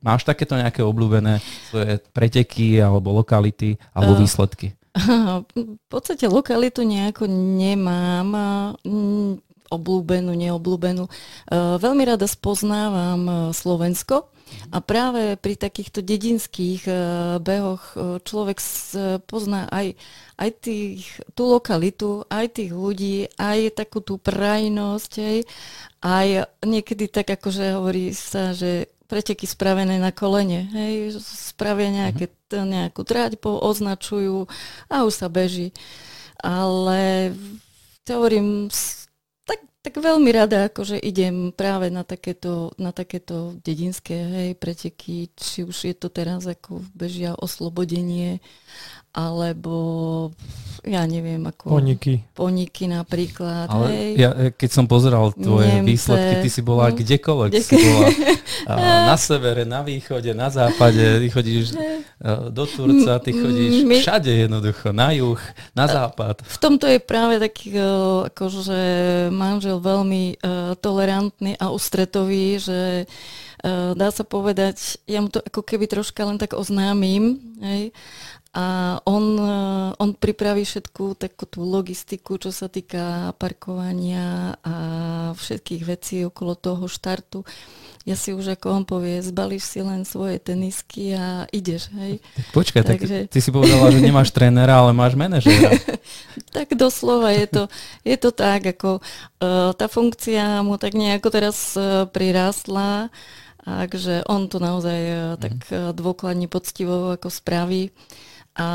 máš takéto nejaké obľúbené svoje preteky alebo lokality alebo uh, výsledky? V podstate lokalitu nejako nemám obľúbenú, neobľúbenú. Uh, veľmi rada spoznávam Slovensko a práve pri takýchto dedinských behoch človek pozná aj, aj tých, tú lokalitu, aj tých ľudí, aj takú tú prajnosť, aj, aj niekedy tak akože hovorí sa, že preteky spravené na kolene, hej, spravia nejaké, mhm. nejakú trať, označujú a už sa beží. Ale hovorím, tak, tak veľmi rada akože idem práve na takéto, na takéto dedinské hej, preteky, či už je to teraz ako bežia oslobodenie, alebo ja neviem, ako... Poniky. Poniky napríklad. Ale hej. ja, keď som pozeral tvoje Nemce. výsledky, ty si bola No. kdekoľvek. Kde- Si bola a, na severe, na východe, na západe, ty chodíš a, do Turca, ty chodíš My- všade jednoducho, na juh, na západ. V tomto je práve taký eh, akože manžel veľmi tolerantný a ústretový, že dá sa povedať, ja mu to ako keby troška len tak oznámim, hej, a on, eh, on pripraví všetku takú tú logistiku, čo sa týka parkovania a všetkých vecí okolo toho štartu. Ja si už, ako on povie, zbalíš si len svoje tenisky a ideš, hej. Počkaj, tak Takže- ty si povedala, že nemáš trénera, ale máš manažéra. Tak doslova je to, je to tak, ako uh, tá funkcia mu tak nejako teraz uh, prirástla, takže on to naozaj uh, tak uh, dôkladne poctivo ako spraví. A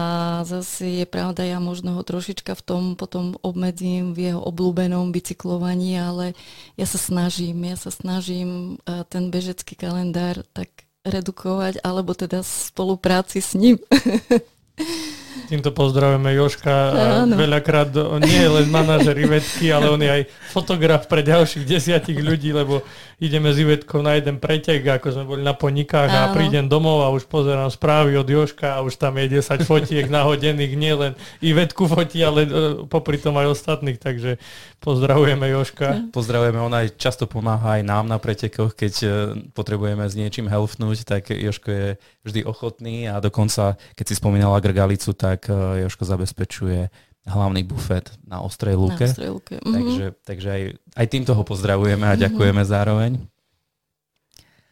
zase je pravda, ja možno ho trošička v tom potom obmedzím v jeho obľúbenom bicyklovaní, ale ja sa snažím, ja sa snažím uh, ten bežecký kalendár tak redukovať, alebo teda spolupráci s ním. Týmto pozdravujeme Joška. Áno. Veľakrát on nie je len manažer Ivetky, ale on je aj fotograf pre ďalších desiatich ľudí, lebo ideme s Ivetkou na jeden pretek, ako sme boli na ponikách a prídem domov a už pozerám správy od Joška a už tam je 10 fotiek nahodených, nie len Ivetku fotí, ale e, popri tom aj ostatných, takže pozdravujeme Joška. Pozdravujeme, on aj často pomáha aj nám na pretekoch, keď e, potrebujeme s niečím helfnúť, tak Joško je vždy ochotný a dokonca, keď si spomínala Grgalicu, tak e, Joško zabezpečuje hlavný bufet na Ostrej lúke. Na strelke. Mhm. Takže, takže aj, aj týmto ho pozdravujeme a ďakujeme zároveň.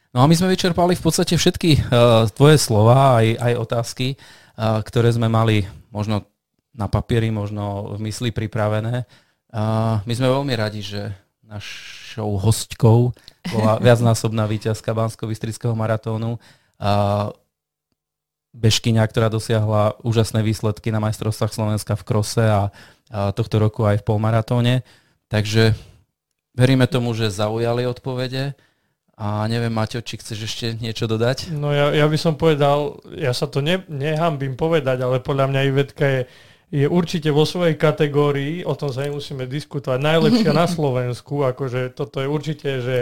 No a my sme vyčerpali v podstate všetky uh, tvoje slova, aj, aj otázky, uh, ktoré sme mali možno na papieri, možno v mysli pripravené. Uh, my sme veľmi radi, že našou hostkou bola viacnásobná víťazka Bansko-Bystrického maratónu. Uh, bežkyňa, ktorá dosiahla úžasné výsledky na majstrovstvách Slovenska v krose a, a tohto roku aj v polmaratóne. Takže veríme tomu, že zaujali odpovede. A neviem, Maťo, či chceš ešte niečo dodať? No ja, ja by som povedal, ja sa to ne, nehambím povedať, ale podľa mňa Ivetka je, je určite vo svojej kategórii, o tom sa nemusíme diskutovať, najlepšia na Slovensku, akože toto je určite, že,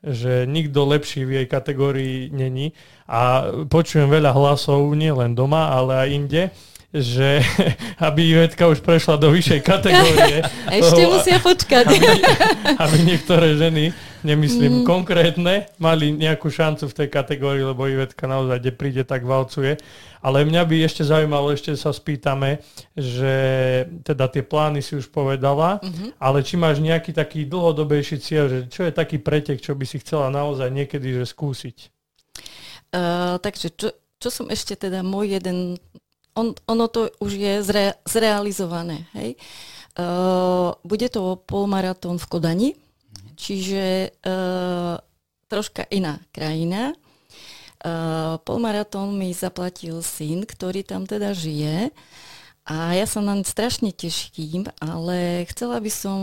že nikto lepší v jej kategórii není. A počujem veľa hlasov, nie len doma, ale aj inde, že aby Ivetka už prešla do vyššej kategórie. Ešte toho- musia počkať. aby, aby niektoré ženy, nemyslím Mm. konkrétne, mali nejakú šancu v tej kategórii, lebo Ivetka naozaj, kde príde, tak valcuje. Ale mňa by ešte zaujímalo, ešte sa spýtame, že teda tie plány si už povedala, Mhm. ale či máš nejaký taký dlhodobejší cieľ, že čo je taký pretek, čo by si chcela naozaj niekedy že skúsiť? Uh, takže čo, čo som ešte teda môj jeden, on, ono to už je zre, zrealizované, hej. Uh, bude to polmaratón v Kodani, čiže uh, troška iná krajina. Uh, polmaratón mi zaplatil syn, ktorý tam teda žije a ja sa naň strašne teším, ale chcela by som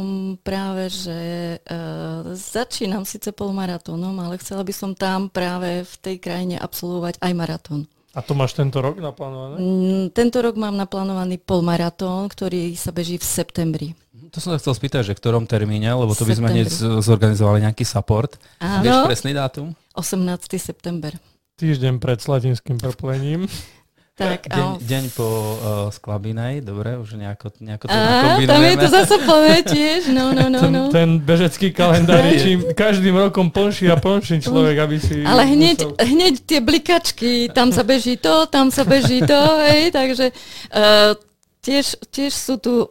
práve, že uh, začínam síce polmaratónom, ale chcela by som tam práve v tej krajine absolvovať aj maratón. A to máš tento rok naplánované? Mm, Tento rok mám naplánovaný polmaratón, ktorý sa beží v septembri. To som sa chcel spýtať, že v ktorom termíne, lebo to by sme hneď zorganizovali nejaký support. Vieš Áno, presný dátum? 18. september. Týždeň pred slatinským preplením. Tak, Deň, deň po uh, Sklabinej, dobre, už nejako, nejako to Á, tam je to zase plné tiež, no, no, no, ten, no. ten bežecký kalendár je čím každým rokom plnší a plnší človek, aby si... Ale hneď, musel- hneď tie blikačky, tam sa beží to, tam sa beží to, hej, takže uh, tiež, tiež sú tu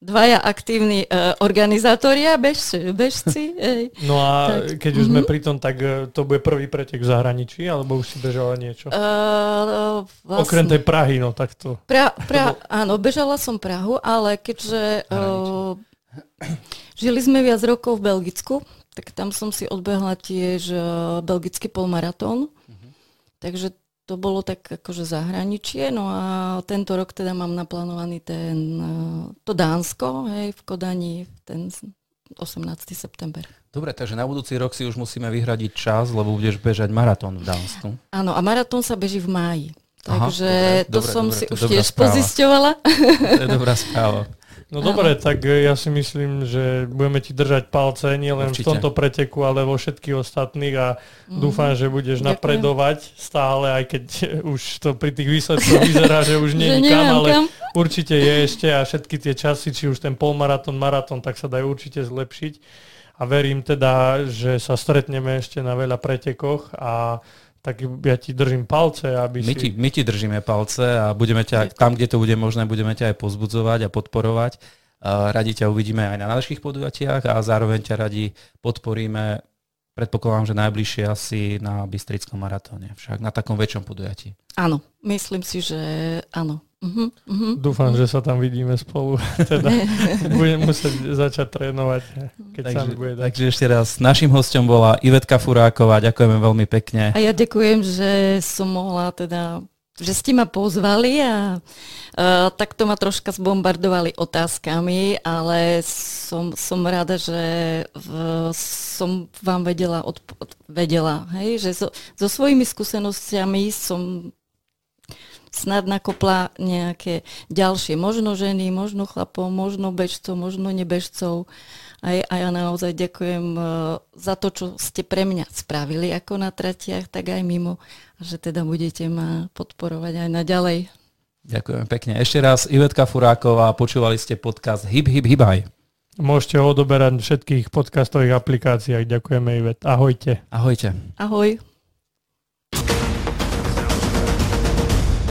dvaja aktívni uh, organizátori a bež, bežci. Hej. No a Tak. keď už sme Mhm. pri tom, tak e, to bude prvý pretek v zahraničí, alebo už si bežala niečo? Uh, vlastne, Okrem tej Prahy, no takto. pra, pra, áno, bežala som Prahu, ale keďže uh, žili sme viac rokov v Belgicku, tak tam som si odbehla tiež uh, belgický polmaratón. Takže to bolo tak akože zahraničie, no a tento rok teda mám naplánovaný ten, eh, to Dánsko, hej, v Kodani, ten 18. september. Dobre, takže na budúci rok si už musíme vyhradiť čas, lebo budeš bežať maratón v Dánsku. Áno, a maratón sa beží v máji. Aha, Takže dobre, to dobre, som dobre, si to už tiež správa. pozisťovala. To je dobrá správa. No dobre, tak e, ja si myslím, že budeme ti držať palce nielen v tomto preteku, ale vo všetkých ostatných a dúfam, že budeš Ďakujem. napredovať stále, aj keď už to pri tých výsledkoch vyzerá, že už nie je kam, ale kam. určite je ešte a všetky tie časy, či už ten polmaratón, maratón, tak sa dajú určite zlepšiť. A verím teda, že sa stretneme ešte na veľa pretekoch a tak ja ti držím palce, aby My si... ti, my ti držíme palce a budeme ťa, tam, kde to bude možné, budeme ťa aj pozbudzovať a podporovať. A Radi ťa uvidíme aj na našich podujatiach a zároveň ťa radi podporíme, predpokladám, že najbližšie asi na Bystrickom maratóne, však na takom väčšom podujatí. Áno, myslím si, že áno. Uh-huh, uh-huh. Dúfam, že sa tam vidíme spolu. Teda budem musieť začať trénovať, keď sa mi bude dať. takže ešte raz, našim hostom bola Ivetka Furáková, ďakujeme veľmi pekne. A ja ďakujem, že som mohla teda, že ste ma pozvali a uh, takto ma troška zbombardovali otázkami, ale som, som rada, že v, som vám vedela, od, vedela hej, že so, so svojimi skúsenostiami som snad nakopla nejaké ďalšie, možno ženy, možno chlapov, možno bežcov, možno nebežcov. A, a ja naozaj ďakujem eh, za to, čo ste pre mňa spravili ako na tratiach, tak aj mimo. A že teda budete ma podporovať aj naďalej. Ďakujem pekne. Ešte raz Ivetka Furáková, počúvali ste podcast Hip Hip Hibaj. Môžete ho odoberať v všetkých podcastových aplikáciách. Ďakujeme, Ivet. Ahojte. Ahojte. Ahoj.